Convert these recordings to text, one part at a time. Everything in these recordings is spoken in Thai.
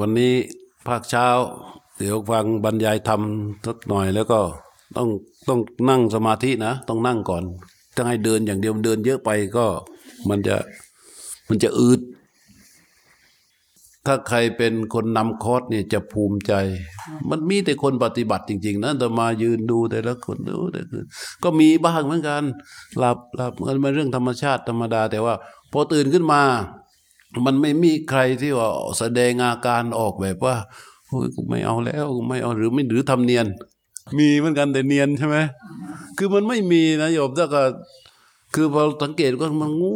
วันนี้ภาคเช้า เดี๋ยวฟังบรรยายธรรมสักหน่อยแล้วก็ต้องต้องนั่งสมาธินะ ต้องนั่งก่อน ถ้าให้เดินอย่างเดียวเดินเยอะไปก็มันจะมันจะอืด ถ้าใครเป็นคนนำคอร์สเนี่ยจะภูมิใจ มันมีแต่คนปฏิบัติจริง ๆนะแต่มายืนดูแต่ละคนดูแต่คือก็มีบ้างเหมือนกันหลับหลับมันเป็นเรื่องธรรมชาติธรรมดา แต่ว่า พอตื่นขึ้นมา มันไม่มีใครที่ว่าแสดงอาการออกแบบว่าโอ้ยกูไม่เอาแล้วกูไม่เอาหรือไม่หรือทำเนียน มีเหมือนกันแต่เนียนใช่ไหมคือมันไม่มีนะโยมถ้าก็คือพอสังเกตก็มันงู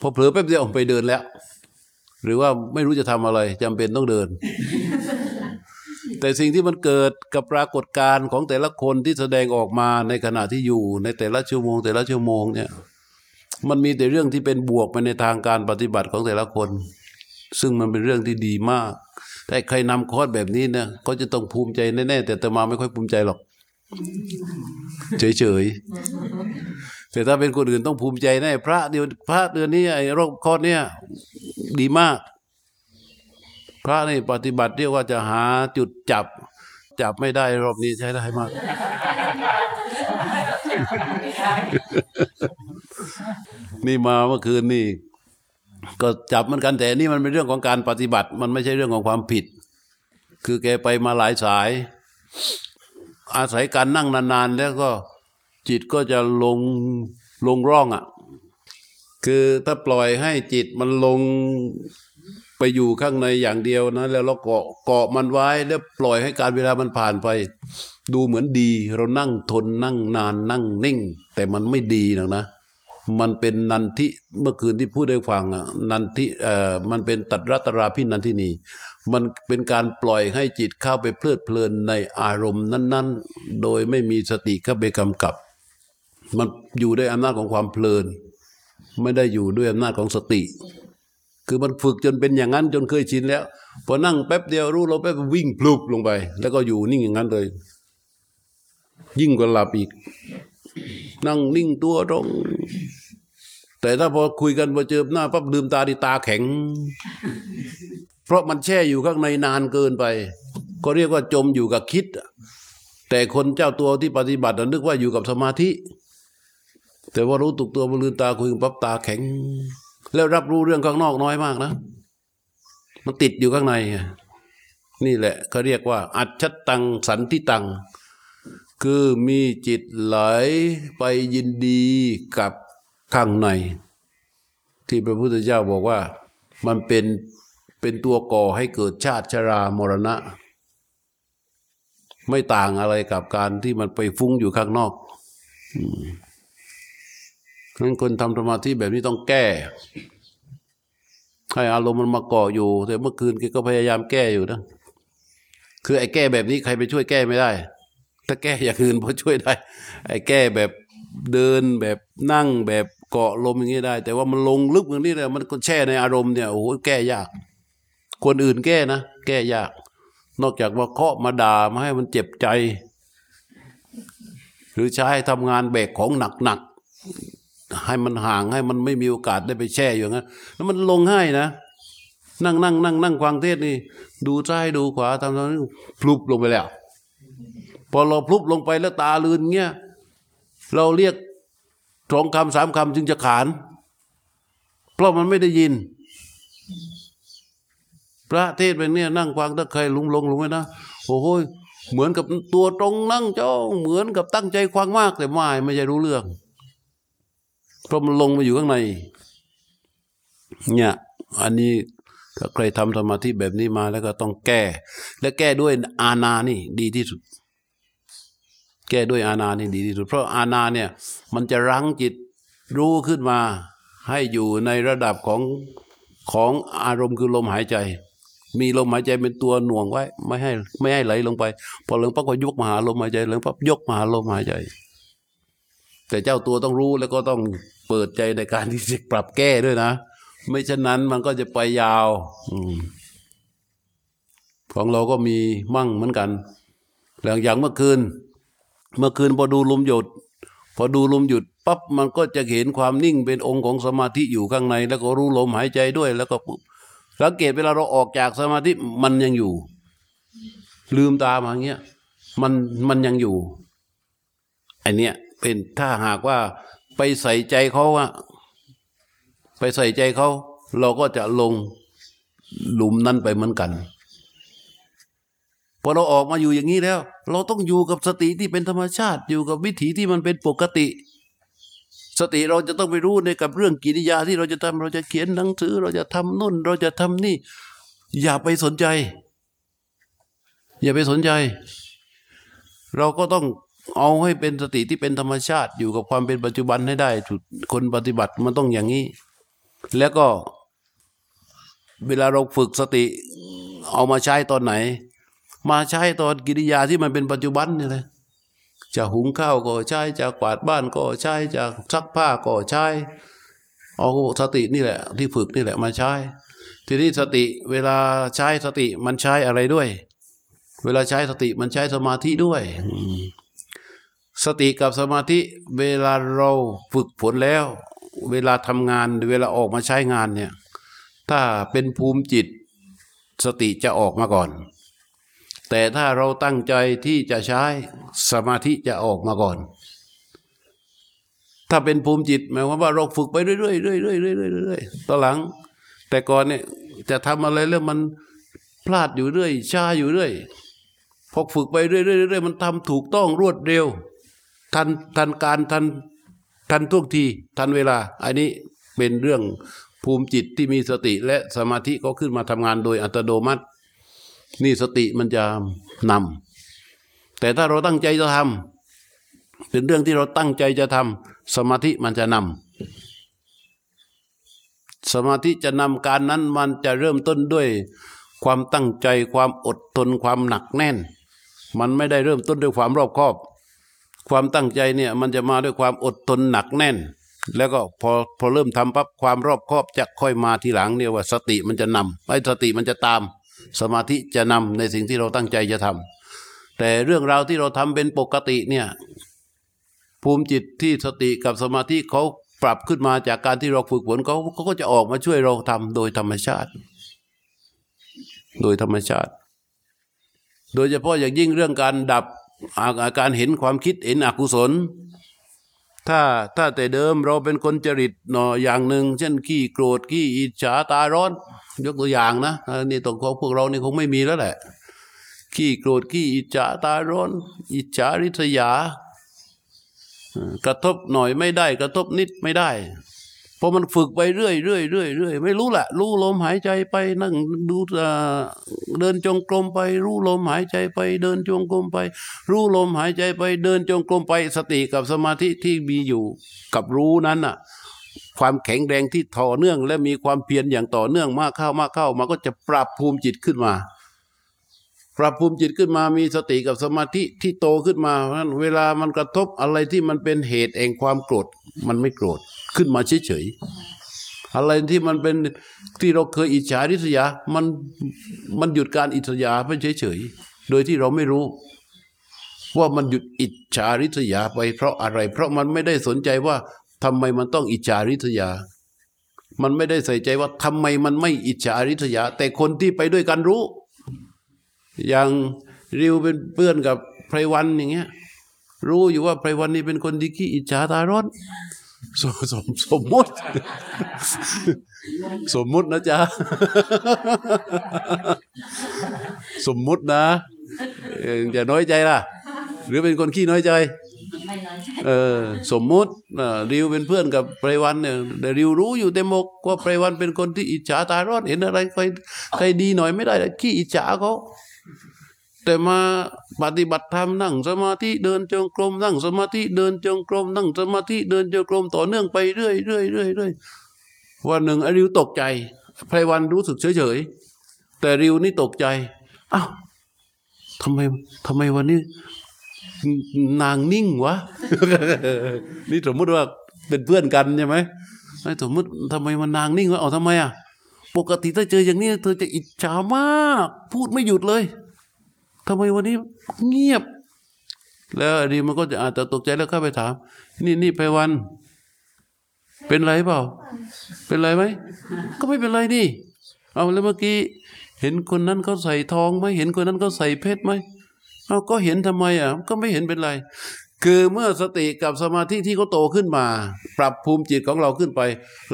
พอเผลอแป๊บเดียวไปเดินแล้ว หรือว่าไม่รู้จะทำอะไรจำเป็นต้องเดิน แต่สิ่งที่มันเกิดกับปรากฏการณ์ของแต่ละคนที่แสดงออกมาในขณะที่อยู่ในแต่ละชั่วโมง แต่ละชั่วโมงเนี่ย มันมีแต่เรื่องที่เป็นบวกไปในทางการปฏิบัติของแต่ละคน ซึ่งมันเป็นเรื่องที่ดีมากแต่ใครนำคอร์สแบบนี้เนี่ยก็จะต้องภูมิใจแน่ๆแต่อาตมาไม่ค่อยภูมิใจหรอก เฉยๆแต่ถ้าเป็นคนอื่นต้องภูมิใจแน่พระเดียวพระเดือนนี้ไอ้รอบคอร์สเนี่ยดีมาก พระนี่ปฏิบัติเรียกว่าจะหาจุดจับ จับไม่ได้รอบนี้ใช้ได้มาก นี่มาเมื่อคืนนี่ ก็จับมันกันแต่นี่มันเป็นเรื่องของการปฏิบัติ มันไม่ใช่เรื่องของความผิด คือแกไปมาหลายสาย อาศัยการนั่งนานๆ แล้วก็จิตก็จะลงลงร่องอะ คือถ้าปล่อยให้จิตมันลง ไปอยู่ข้างในอย่างเดียวนะแล้วเราเกาะเกาะมันไว้แล้วปล่อยให้การเวลามันผ่านไป ดูเหมือนดี เรานั่งทนนั่งนานนั่งนิ่ง แต่มันไม่ดีหรอกนะ มันเป็นนันทิเมื่อคืนที่พูดได้ฟังอะนันทิเอ่อมันเป็นตัดรัตราพินันทินีมันเป็นการปล่อยให้จิตเข้าไปเพลิดเพลินในอารมณ์นั้น ๆ โดยไม่มีสติเข้าไปกำกับ มันอยู่ด้วยอำนาจของความเพลิน ไม่ได้อยู่ด้วยอำนาจของสติ คือมันฝึกจนเป็นอย่างนั้นจนเคยชินแล้ว พอนั่งแป๊บเดียวรู้เราแป๊บวิ่งพลุบลงไป แล้วก็อยู่นิ่งอย่างนั้นเลย ยิ่งกว่าหลับอีก นั่งนิ่งตัวตรง แต่ถ้าพอคุยกันพอเจอหน้าปั๊บลืมตาดีตาแข็ง เพราะมันแช่อยู่ข้างในนานเกินไป ก็เรียกว่าจมอยู่กับคิด แต่คนเจ้าตัวที่ปฏิบัตินึกว่าอยู่กับสมาธิ แต่ว่ารู้ตุกตัวบนลืมตาคุยกันปั๊บตาแข็ง แล้วรับรู้เรื่องข้างนอกน้อยมากนะ มันติดอยู่ข้างใน นี่แหละเขาเรียกว่า อัจฉตังสันทิตัง คือมีจิตไหลไปยินดีกับข้างใน ที่พระพุทธเจ้าบอกว่ามันเป็นเป็นตัวก่อให้เกิดชาติชรามรณะ ไม่ต่างอะไรกับการที่มันไปฟุ้งอยู่ข้างนอก อืม นั้นคนทำสมาธิแบบนี้ต้องแก้ ให้อารมณ์มันมาเกาะอยู่ แต่เมื่อคืนแกก็พยายามแก้อยู่นะคือไอ้แก้แบบนี้ใครไปช่วยแก้ไม่ได้ ถ้าแก้อย่างอื่นพอช่วยได้ ไอ้แก้แบบเดินแบบนั่งแบบเกาะลมอย่างนี้ได้ แต่ว่ามันลงลึกอย่างนี้เลยมันก็แช่ในอารมณ์เนี่ยโอ้โหแก้ยาก คนอื่นแก้นะแก้ยาก นอกจากว่าเคาะมาด่ามาให้มันเจ็บใจ หรือใช้ทำงานแบกของหนัก ให้มันห่างให้มันไม่มีโอกาสได้ไปแช่อยู่งั้นแล้วมันลงให้นะ นั่งนั่งนั่งนั่งฟังเทศนี่ ดูซ้ายดูขวาทำทำนี้พลุบลงไปแล้ว พอเราพลุบลงไปแล้วตาลืนเงี้ยเราเรียกสองคำสามคำจึงจะขาน เพราะมันไม่ได้ยิน พระเทศไปเนี่ยนั่งฟังถ้าใครลุงลงลงไว้นะโอ้โหเหมือนกับตัวตรงนั่งจ้องเหมือนกับตั้งใจฟังมากแต่ไม่ไม่ใช่รู้เรื่อง เพราะมันลงมาอยู่ข้างใน เนี่ย อันนี้ถ้าใครทำสมาธิแบบนี้มาแล้วก็ต้องแก้ และแก้ด้วยอาณานี่ดีที่สุด แก้ด้วยอาณานี่ดีที่สุด เพราะอาณาเนี่ย มันจะรั้งจิตรู้ขึ้นมา ให้อยู่ในระดับของของอารมณ์คือลมหายใจ มีลมหายใจเป็นตัวหน่วงไว้ ไม่ให้ ไม่ให้ไหลลงไป พอเหลืองปั๊บก็ยกมาหาลมหายใจเหลืองปั๊บยกมาหาลมหายใจ แต่เจ้าตัวต้องรู้แล้วก็ต้องเปิดใจในการที่จะปรับแก้ด้วยนะ ไม่ฉะนั้นมันก็จะไปยาวอของเราก็มีมั่งเหมือนกันหลังอย่างเมื่อคืน เมื่อคืนพอดูลมหยุดพอดูลมหยุดปั๊บมันก็จะเห็นความนิ่งเป็นองค์ของสมาธิอยู่ข้างใน แล้วก็รู้ลมหายใจด้วย แล้วก็ปุ๊บสังเกตเวลาเราออกจากสมาธิมันยังอยู่ ลืมตามาเงี้ยมันมันยังอยู่ไอเนี้ย เป็นถ้าหากว่าไปใส่ใจเขาอะไปใส่ใจเขา เราก็จะลงหลุมนั้นไปเหมือนกันพอเราออกมาอยู่อย่างนี้แล้ว เราต้องอยู่กับสติที่เป็นธรรมชาติ อยู่กับวิถีที่มันเป็นปกติ สติเราจะต้องไปรู้ในกับเรื่องกิริยาที่เราจะทำเราจะเขียนหนังสือ เราจะทำนู่น เราจะทำนี่ อย่าไปสนใจ อย่าไปสนใจ เราก็ต้อง เอาให้เป็นสติที่เป็นธรรมชาติอยู่กับความเป็นปัจจุบันให้ได้คนปฏิบัติมันต้องอย่างนี้ แล้วก็เวลาเราฝึกสติ เอามาใช้ตอนไหน มาใช้ตอนกิริยาที่มันเป็นปัจจุบันนี่แหละจะหุงข้าวก็ใช้จะกวาดบ้านก็ใช้จะซักผ้าก็ใช้เอาสตินี่แหละ ที่ฝึกนี่แหละมาใช้ ทีนี้สติเวลาใช้สติมันใช้อะไรด้วย เวลาใช้สติมันใช้สมาธิด้วย สติกับสมาธิเวลาเราฝึกฝนแล้ว เวลาทำงานเวลาออกมาใช้งานเนี่ยถ้าเป็นภูมิจิต สติจะออกมาก่อน แต่ถ้าเราตั้งใจที่จะใช้สมาธิจะออกมาก่อน ถ้าเป็นภูมิจิตหมายความว่าเราฝึกไปเรื่อยๆเรื่อยๆเรื่อยๆเรื่อยๆต่อหลัง แต่ก่อนเนี่ยจะทำอะไรแล้วมันพลาดอยู่เรื่อยช้าอยู่เรื่อยพอฝึกไปเรื่อยๆเรื่อยๆมันทำถูกต้องรวดเร็ว ทันทันการทันทันทุกทีทันเวลา อันนี้เป็นเรื่องภูมิจิตที่มีสติและสมาธิก็ขึ้นมาทำงานโดยอัตโนมัติ นี่สติมันจะนำแต่ถ้าเราตั้งใจจะทำเป็นเรื่องที่เราตั้งใจจะทำสมาธิมันจะนำสมาธิจะนำการนั้นมันจะเริ่มต้นด้วยความตั้งใจความอดทนความหนักแน่น มันไม่ได้เริ่มต้นด้วยความรอบคอบ ความตั้งใจเนี่ยมันจะมาด้วยความอดทนหนักแน่น แล้วก็พอพอเริ่มทำปั๊บความรอบคอบจะค่อยมาทีหลังเนี่ยว่าสติมันจะนำไอ้สติมันจะตาม สมาธิจะนำในสิ่งที่เราตั้งใจจะทำแต่เรื่องราวที่เราทำเป็นปกติเนี่ยภูมิจิตที่สติกับสมาธิเขาปรับขึ้นมาจากการที่เราฝึกฝนเขาเขาก็จะออกมาช่วยเราทำโดยธรรมชาติ โดยธรรมชาติ โดยเฉพาะอย่างยิ่งเรื่องการดับ อาการเห็นความคิดเห็นอกุศล ถ้าถ้าแต่เดิมเราเป็นคนจริตหน่ออย่างหนึ่ง เช่นขี้โกรธขี้อิจฉาตาร้อน ยกตัวอย่างนะนี่ตรงของพวกเรานี่คงไม่มีแล้วแหละขี้โกรธขี้อิจฉาตาร้อน อิจฉาริษยากระทบหน่อยไม่ได้ กระทบนิดไม่ได้ พราะมันฝึกไปเรื่อยเรื่อยเรื่อยเรื่อยไม่รู้แหละรู้ลมหายใจไปนั่งดูเดินจงกรมไป รู้ลมหายใจไป เดินจงกรมไป รู้ลมหายใจไป เดินจงกรมไป สติกับสมาธิที่มีอยู่กับรู้นั้นน่ะ ความแข็งแรงที่ต่อเนื่อง และมีความเพียรอย่างต่อเนื่องมากเข้ามากเข้ามันก็จะปรับภูมิจิตขึ้นมาปรับภูมิจิตขึ้นมามีสติกับสมาธิที่โตขึ้นมาเพราะนั้นเวลามันกระทบอะไรที่มันเป็นเหตุแห่งความโกรธมันไม่โกรธ ขึ้นมาเฉยๆอะไรที่มันเป็นที่เราเคยอิจฉาริษยา มันมันหยุดการอิจฉาไปเฉยๆโดยที่เราไม่รู้ ว่ามันหยุดอิจฉาริษยาไปเพราะอะไร เพราะมันไม่ได้สนใจว่าทำไมมันต้องอิจฉาริษยา มันไม่ได้ใส่ใจว่าทำไมมันไม่อิจฉาริษยา แต่คนที่ไปด้วยกันรู้ อย่างริวเป็นเพื่อนกับไพรวันอย่างเงี้ยรู้อยู่ว่าไพรวันนี่เป็นคนที่ขี้อิจฉาตาร้อน สมสมสมมติ สมมุตินะจ๊ะ สมมุตินะอย่าน้อยใจล่ะ หรือเป็นคนขี้น้อยใจเออสมมุติริวเป็นเพื่อนกับไพรวันเนี่ยแต่ริวรู้อยู่เต็มอกว่าไพรวันเป็นคนที่อิจฉาตาร้อนเห็นอะไรใครใครดีหน่อยไม่ได้ขี้อิจฉาเขา แต่มาปฏิบัติธรรมนั่งสมาธิเดินจงกรมนั่งสมาธิเดินจงกรมนั่งสมาธิเดินจงกรมต่อเนื่องไปเรื่อยเรื่อยเรื่อยเรื่อยวันหนึ่งไอ้ริวตกใจไพรวันรู้สึกเฉยเฉยแต่ริวนี่ตกใจอ้าวทำไมทำไมวันนี้ นางนิ่งวะ นี่สมมติว่าเป็นเพื่อนกันใช่ไหมไอ้สมมติทำไมมันนางนิ่งวะเอาทำไมอะ ปกติถ้าเจออย่างนี้เธอจะอิจฉามาก พูดไม่หยุดเลย ทำไมวันนี้เงียบ แล้วอันนี้มันก็จะอาจจะตกใจแล้วเข้าไปถาม นี่นี่ไปวัน เป็นไรเปล่า เป็นไรไหมก็ไม่เป็นไรนี่ เอาแล้วเมื่อกี้เห็นคนนั้นเขาใส่ทองไหมเห็นคนนั้นเขาใส่เพชรไหมเอาก็เห็นทำไมอะ ก็ไม่เห็นเป็นไร คือเมื่อสติกับสมาธิที่เขาโตขึ้นมา ปรับภูมิจิตของเราขึ้นไป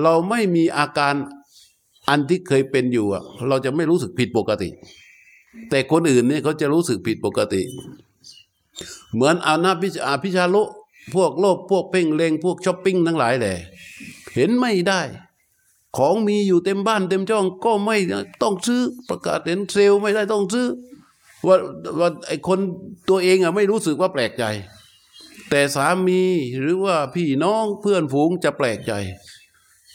เราไม่มีอาการอันที่เคยเป็นอยู่อะ เราจะไม่รู้สึกผิดปกติ แต่คนอื่นเนี่ยเขาจะรู้สึกผิดปกติ เหมือนอานาพิชอาพิชาโลพวกโลภพวกเพ่งเลงพวกช้อปปิ้งทั้งหลายแหละเห็นไม่ได้ ของมีอยู่เต็มบ้านเต็มช่องก็ไม่ต้องซื้อประกาศเห็นเซลล์ไม่ได้ต้องซื้อว่าว่าไอคนตัวเองอะไม่รู้สึกว่าแปลกใจ แต่สามีหรือว่าพี่น้องเพื่อนฝูงจะแปลกใจ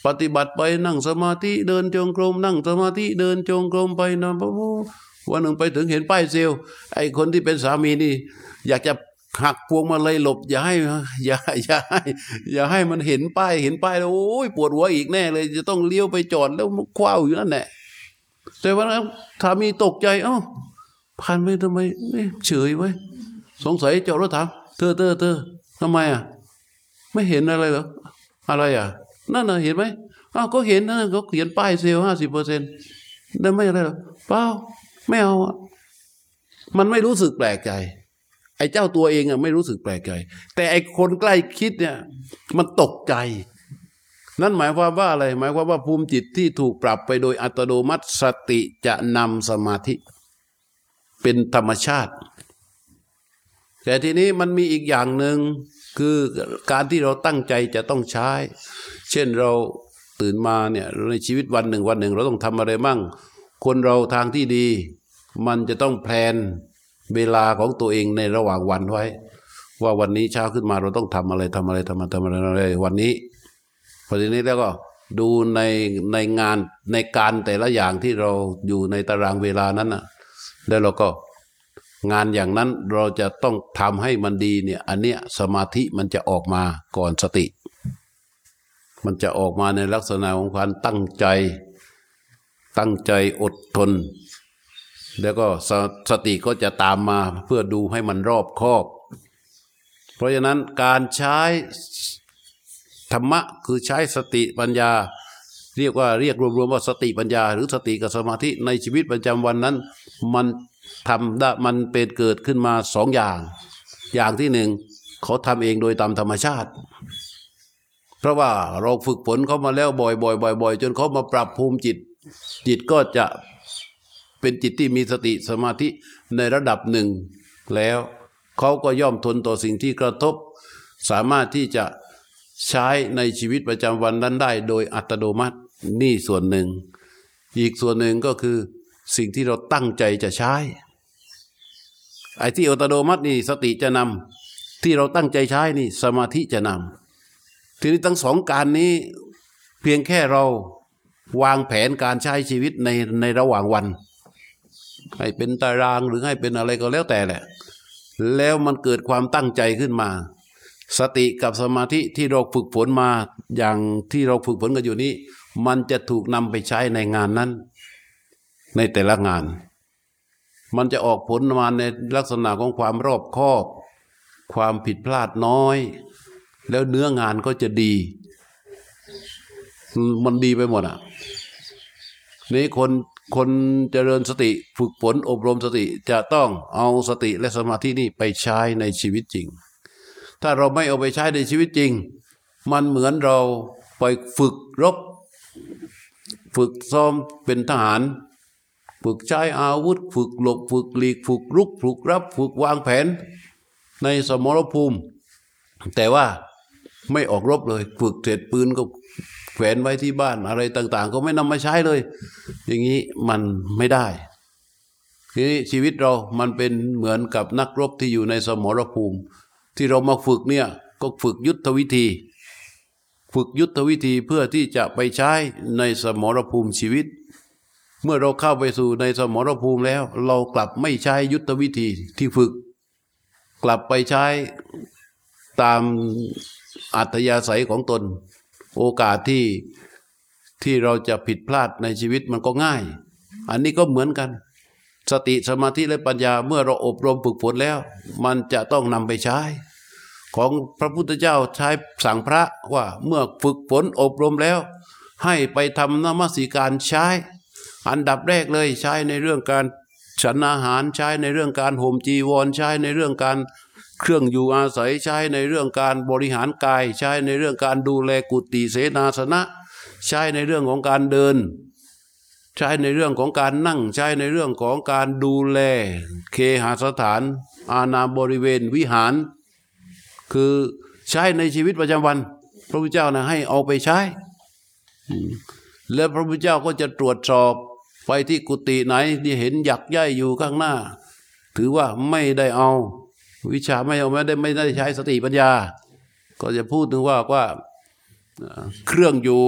ปฏิบัติไปนั่งสมาธิเดินจงกรมนั่งสมาธิเดินจงกรมไปนะปุ๊บ วันหนึ่งไปถึงเห็นป้ายเซลไอ้คนที่เป็นสามีนี่ อยากจะหักพวงมาเลยหลบ อย่าให้อย่าอย่าให้อย่าให้มันเห็นป้ายเห็นป้ายแล้วโอ้ยปวดหัวอีกแน่เลย จะต้องเลี้ยวไปจอดแล้วคว้าอยู่นั่นแหละแต่ว่าสามีตกใจเอ้าผ่านไปทำไมเฉยไว้สงสัยจอดรถถามเธอเธอเธอทำไมอะ ไม่เห็นอะไรเหรออะไรอะ นั่นน่ะเห็นไหมอ้าวก็เห็นนะเขาเขียนป้ายเซลห้าสิบเปอร์เซ็นต์ได้ไม่อะไรหรอเปล่า ไม่เอาอะมันไม่รู้สึกแปลกใจ ไอ้เจ้าตัวเองอะไม่รู้สึกแปลกใจ แต่ไอ้คนใกล้คิดเนี่ย มันตกใจ นั่นหมายความว่าอะไร หมายความว่าภูมิจิตที่ถูกปรับไปโดยอัตโนมัติสติจะนำสมาธิ เป็นธรรมชาติ แต่ทีนี้มันมีอีกอย่างหนึ่งคือการที่เราตั้งใจจะต้องใช้ เช่นเราตื่นมาเนี่ยในชีวิตวันหนึ่งวันหนึ่ง เราต้องทำอะไรมั่ง คนเราทางที่ดี มันจะต้องแพลนเวลาของตัวเองในระหว่างวันไว้ ว่าวันนี้เช้าขึ้นมาเราต้องทำอะไรทำอะไรทำอะไรทำอะไรทำอะไรวันนี้พอทีนี้แล้วก็ดูในในงานในการแต่ละอย่างที่เราอยู่ในตารางเวลานั้นนะแล้วเราก็งานอย่างนั้นเราจะต้องทำให้มันดีเนี่ย อันเนี้ยสมาธิมันจะออกมาก่อนสติ มันจะออกมาในลักษณะของการตั้งใจ ตั้งใจอดทน แล้วก็สสติก็จะตามมาเพื่อดูให้มันรอบคอบ เพราะฉะนั้นการใช้ธรรมะคือใช้สติปัญญา เรียกว่าเรียกรวมๆว่าสติปัญญา หรือสติกับสมาธิในชีวิตประจำวันนั้น มันทำได้มันเป็นเกิดขึ้นมาสองอย่าง อย่างที่หนึ่งเขาทำเองโดยตามธรรมชาติ เพราะว่าเราฝึกฝนเขามาแล้วบ่อยๆบ่อยๆจนเขามาปรับภูมิจิต จิตก็จะเป็นจิตที่มีสติสมาธิในระดับหนึ่งแล้วเขาก็ย่อมทนต่อสิ่งที่กระทบ สามารถที่จะใช้ในชีวิตประจำวันนั้นได้ โดยอัตโนมัตินี่ส่วนหนึ่ง อีกส่วนหนึ่งก็คือสิ่งที่เราตั้งใจจะใช้ ไอ้ที่อัตโนมัตินี่สติจะนำที่เราตั้งใจใช้นี่สมาธิจะนำทีนี้ทั้งสองการนี้เพียงแค่เรา วางแผนการใช้ชีวิตในในระหว่างวัน ให้เป็นตารางหรือให้เป็นอะไรก็แล้วแต่แหละ แล้วมันเกิดความตั้งใจขึ้นมา สติกับสมาธิที่เราฝึกฝนมาอย่างที่เราฝึกฝนกันอยู่นี้ มันจะถูกนำไปใช้ในงานนั้น ในแต่ละงาน มันจะออกผลมาในลักษณะของความรอบคอบ ความผิดพลาดน้อย แล้วเนื้องานก็จะดี มันดีไปหมดอะนี่คนคนเจริญสติฝึกฝนอบรมสติจะต้องเอาสติและสมาธินี่ไปใช้ในชีวิตจริง ถ้าเราไม่เอาไปใช้ในชีวิตจริง มันเหมือนเราไปฝึกรบ ฝึกซ้อมเป็นทหาร ฝึกใช้อาวุธ ฝึกหลบ ฝึกหลีก ฝึกรุก ฝึกรับ ฝึกวางแผน ในสมรภูมิ แต่ว่าไม่ออกรบเลย ฝึกเสร็จปืนก็ แขวนไว้ที่บ้านอะไรต่าง ๆ ก็ไม่นำมาใช้เลย อย่างนี้มันไม่ได้ ทีนี้ชีวิตเรามันเป็นเหมือนกับนักรบที่อยู่ในสมรภูมิ ที่เรามาฝึกเนี่ยก็ฝึกยุทธวิธี ฝึกยุทธวิธีเพื่อที่จะไปใช้ในสมรภูมิชีวิต เมื่อเราเข้าไปสู่ในสมรภูมิแล้ว เรากลับไม่ใช้ยุทธวิธีที่ฝึก กลับไปใช้ตามอัธยาศัยของตน โอกาสที่ที่เราจะผิดพลาดในชีวิตมันก็ง่าย อันนี้ก็เหมือนกัน สติสมาธิและปัญญาเมื่อเราอบรมฝึกฝนแล้ว มันจะต้องนำไปใช้ ของพระพุทธเจ้าใช้สั่งพระว่าเมื่อฝึกฝนอบรมแล้ว ให้ไปทำนมัสการใช้ อันดับแรกเลยใช้ในเรื่องการฉันอาหารใช้ในเรื่องการห่มจีวรใช้ในเรื่องการ เครื่องอยู่อาศัยใช้ในเรื่องการบริหารกาย ใช้ในเรื่องการดูแลกุฏิเสนาสนะ ใช้ในเรื่องของการเดิน ใช้ในเรื่องของการนั่ง ใช้ในเรื่องของการดูแล เคหสถาน อาณาบริเวณวิหาร คือใช้ในชีวิตประจำวัน พระพุทธเจ้านะให้เอาไปใช้ แล้วพระพุทธเจ้าก็จะตรวจสอบไปที่กุฏิไหนที่เห็นหยักย่ายอยู่ข้างหน้า ถือว่าไม่ได้เอา วิชาไม่เอาไม่ได้ไม่ได้ใช้สติปัญญา ก็จะพูดถึงว่าว่าเครื่องอยู่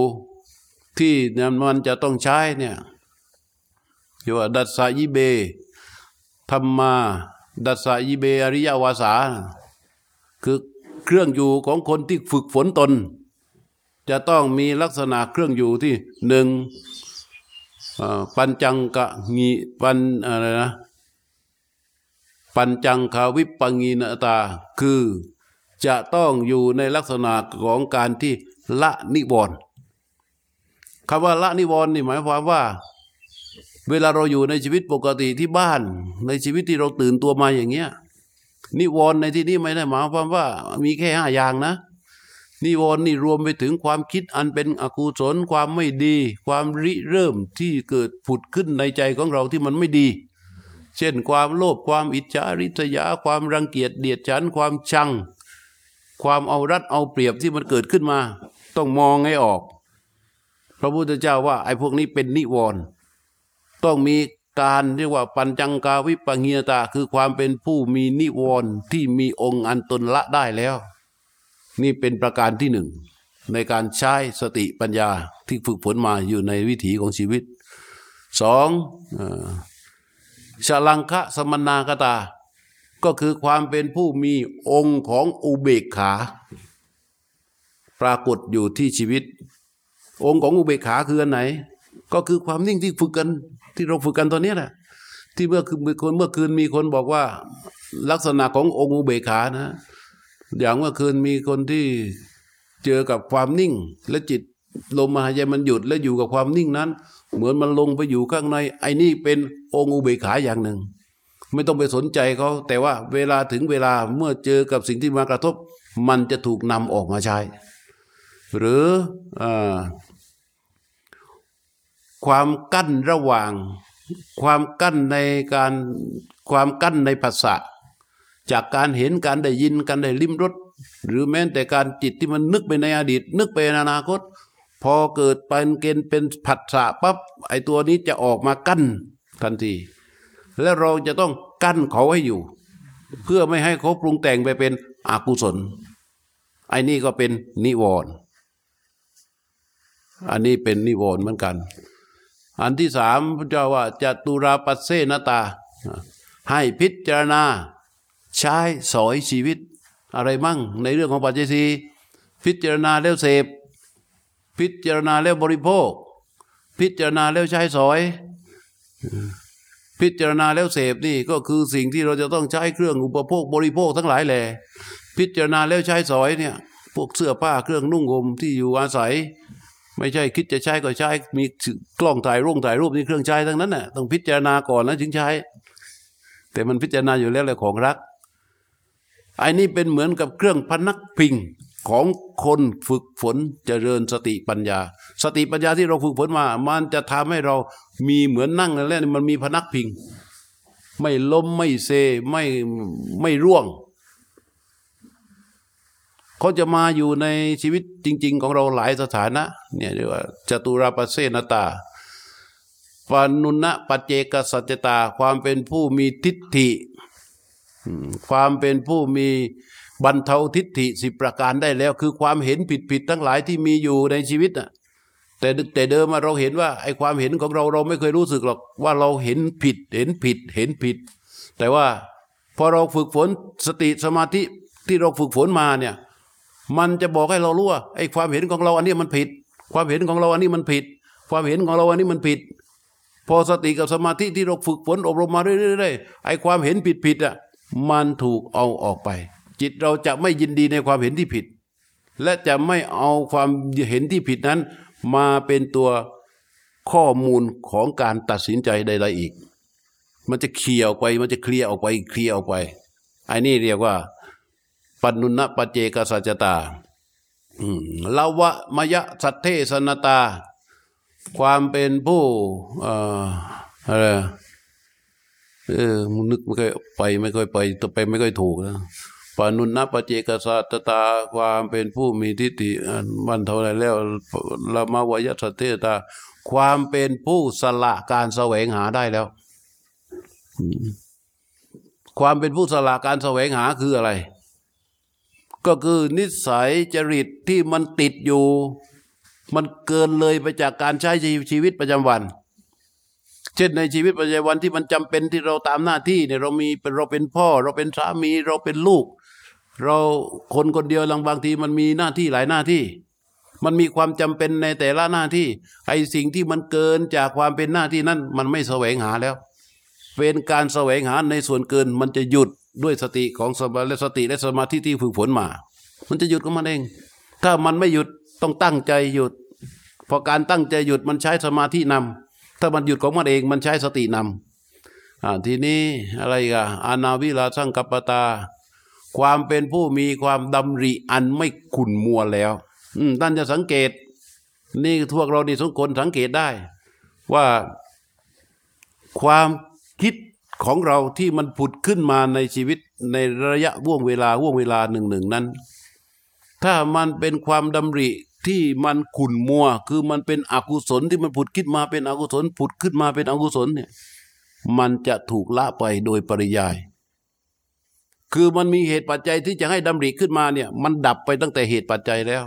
ที่มันจะต้องใช้เนี่ยเรียกว่าดัสายิเบธรรมา ดัสสายิเบอริยวาสา คือเครื่องอยู่ของคนที่ฝึกฝนตน จะต้องมีลักษณะเครื่องอยู่ที่หนึ่งปัญจังกะงีปันอะไรนะ ปัญจังคาวิปังีนตา คือจะต้องอยู่ในลักษณะของการที่ละนิวรณ์คำว่าละนิวรณ์นี่หมายความว่า เวลาเราอยู่ในชีวิตปกติที่บ้าน ในชีวิตที่เราตื่นตัวมาอย่างเงี้ยนิวรณ์ในที่นี้ไม่ได้หมายความว่ามีแค่ห้าอย่างนะ นิวรณ์นี่รวมไปถึงความคิดอันเป็นอกุศลความไม่ดี ความริเริ่มที่เกิดผุดขึ้นในใจของเราที่มันไม่ดี เช่นความโลภความอิจฉาริษยา ความรังเกียจเดียดฉันความชัง ความเอารัดเอาเปรียบที่มันเกิดขึ้นมา ต้องมองให้ออก พระพุทธเจ้าว่าไอ้พวกนี้เป็นนิวรณ์ต้องมีการเรียกว่าปัญจังกาวิปังเงียตา คือความเป็นผู้มีนิวรณ์ที่มีองค์อันตนละได้แล้ว นี่เป็นประการที่หนึ่ง ในการใช้สติปัญญาที่ฝึกฝนมาอยู่ในวิถีของชีวิตสอง ชลังคะสมนากตา ก็คือความเป็นผู้มีองค์ของอุเบกขา ปรากฏอยู่ที่ชีวิต องค์ของอุเบกขาคืออันไหน ก็คือความนิ่งที่ฝึกกันที่เราฝึกกันตอนนี้แหละที่เมื่อคืนเมื่อคืนมีคนบอกว่า ลักษณะขององค์อุเบกขานะ อย่างเมื่อคืนมีคนที่เจอกับความนิ่งและจิตลมหายใจมันหยุดและอยู่กับความนิ่งนั้น เหมือนมันลงไปอยู่ข้างใน ไอ้นี่เป็นองค์อุเบกขาอย่างหนึ่ง ไม่ต้องไปสนใจเขาแต่ว่าเวลาถึงเวลาเมื่อเจอกับสิ่งที่มากระทบ มันจะถูกนำออกมาใช้ หรืออความกั้นระหว่าง ความกั้นในการความกั้นในภาษาจากการเห็นการได้ยินการได้ลิ้มรสหรือแม้แต่การจิตที่มันนึกไปในอดีต นึกไปในอนาคต พอเกิดเป็นเกณฑ์เป็นผัสสะปั๊บไอตัวนี้จะออกมากั้นทันที และเราจะต้องกั้นเขาให้อยู่ เพื่อไม่ให้เขาปรุงแต่งไปเป็นอกุศลไอ้นี่ก็เป็นนิวรณ์อันนี้เป็นนิวรณ์เหมือนกัน อันที่สามพระเจ้าว่าจะตุราปัสเซนตา ให้พิจารณา ใช้สอยชีวิต อะไรมั่งในเรื่องของปัจจัยสีพิจารณาแล้วเสพ พิจารณาแล้วบริโภค พิจารณาแล้วใช้สอย พิจารณาแล้วเสพนี่ก็คือสิ่งที่เราจะต้องใช้เครื่องอุปโภคบริโภคทั้งหลายแหละพิจารณาแล้วใช้สอยเนี่ยพวกเสื้อผ้าเครื่องนุ่งห่มที่อยู่อาศัย ไม่ใช่คิดจะใช้ก็ใช้มีกล้องถ่ายรูปถ่ายรูปนี่เครื่องใช้ทั้งนั้นน่ะต้องพิจารณาก่อนนะถึงใช้ แต่มันพิจารณาอยู่แล้วแหละของรักไอ้นี่เป็นเหมือนกับเครื่องพนักพิง ของคนฝึกฝนเจริญสติปัญญา สติปัญญาที่เราฝึกฝนมา มันจะทำให้เรามีเหมือนนั่งแล้วมันมีพนักพิง ไม่ล้มไม่เซไม่ไม่ร่วง เขาจะมาอยู่ในชีวิตจริง ๆ ของเราหลายสถานะเนี่ยเรียกว่าจตุราปเสนตาปานุณะปัจเจกสัจตา ความเป็นผู้มีทิฏฐิ ความเป็นผู้มี บรรเทาทิฏฐิสิบประการได้แล้ว คือความเห็นผิดผิดทั้งหลายที่มีอยู่ในชีวิตน่ะแต่แต่เดิมเราเห็นว่าไอ้ความเห็นของเราเราไม่เคยรู้สึกหรอกว่าเราเห็นผิดเห็นผิดเห็นผิด แต่ว่าพอเราฝึกฝนสติสมาธิที่เราฝึกฝนมาเนี่ยมันจะบอกให้เรารู้ว่าไอ้ความเห็นของเราอันนี้มันผิด ความเห็นของเราอันนี้มันผิด ความเห็นของเราอันนี้มันผิด พอสติกับสมาธิที่เราฝึกฝนอบรมมาเรื่อยๆไอ้ความเห็นผิดผิดอะมันถูกเอาออกไป จิตเราจะไม่ยินดีในความเห็นที่ผิด และจะไม่เอาความเห็นที่ผิดนั้น มาเป็นตัวข้อมูลของการตัดสินใจใดๆอีก มันจะเคลียออกไปมันจะเคลีย์ออกไปเคลีย์ออกไปไอ้นี่เรียกว่าปัจนุณปจเจกสัจจตาลาวะมยะสัทเทสนตา ความเป็นผู้เอ่ออะไรเออมึงนึกไม่ค่อยไปไม่ค่อยไปต่อไปไม่ค่อยถูกนะ ปานุนนปเจกสัตตาความเป็นผู้มีทิฏฐิมันเท่าไรแล้วละมาวายสัทเทตา ความเป็นผู้สละการแสวงหาได้แล้ว ความเป็นผู้สละการแสวงหาคืออะไร ก็คือนิสัยจริตที่มันติดอยู่ มันเกินเลยไปจากการใช้ชีวิตประจำวันเช่นในชีวิตประจำวันที่มันจำเป็นที่เราตามหน้าที่เนี่ยเรามีเป็นเราเป็นพ่อ เราเป็นสามีเราเป็นลูก เราคนคนเดียวลังบางทีมันมีหน้าที่หลายหน้าที่ มันมีความจำเป็นในแต่ละหน้าที่ไอ้สิ่งที่มันเกินจากความเป็นหน้าที่นั้น มันไม่แสวงหาแล้ว เป็นการแสวงหาในส่วนเกินมันจะหยุดด้วยสติของสมาและสติและสมาธิที่ฝึกฝนมา มันจะหยุดของมันเอง ถ้ามันไม่หยุดต้องตั้งใจหยุด พอการตั้งใจหยุดมันใช้สมาธินำถ้ามันหยุดของมันเองมันใช้สตินำอ่าทีนี้อะไรกันอานาวิลาสังกัปปตา ความเป็นผู้มีความดำริอันไม่ขุนมัวแล้วท่านจะสังเกต นี่พวกเรานี่สมควรสังเกตได้ ว่าความคิดของเราที่มันผุดขึ้นมาในชีวิตในระยะว่วงเวลาว่วงเวลาหนึ่งหนึ่งนั้น ถ้ามันเป็นความดำริที่มันขุ่นมัว คือมันเป็นอกุศลที่มันผุดขึ้นมาเป็นอกุศลผุดขึ้นมาเป็นอกุศลเนี่ยมันจะถูกละไปโดยปริยาย คือมันมีเหตุปัจจัยที่จะให้ดำริขึ้นมาเนี่ย มันดับไปตั้งแต่เหตุปัจจัยแล้ว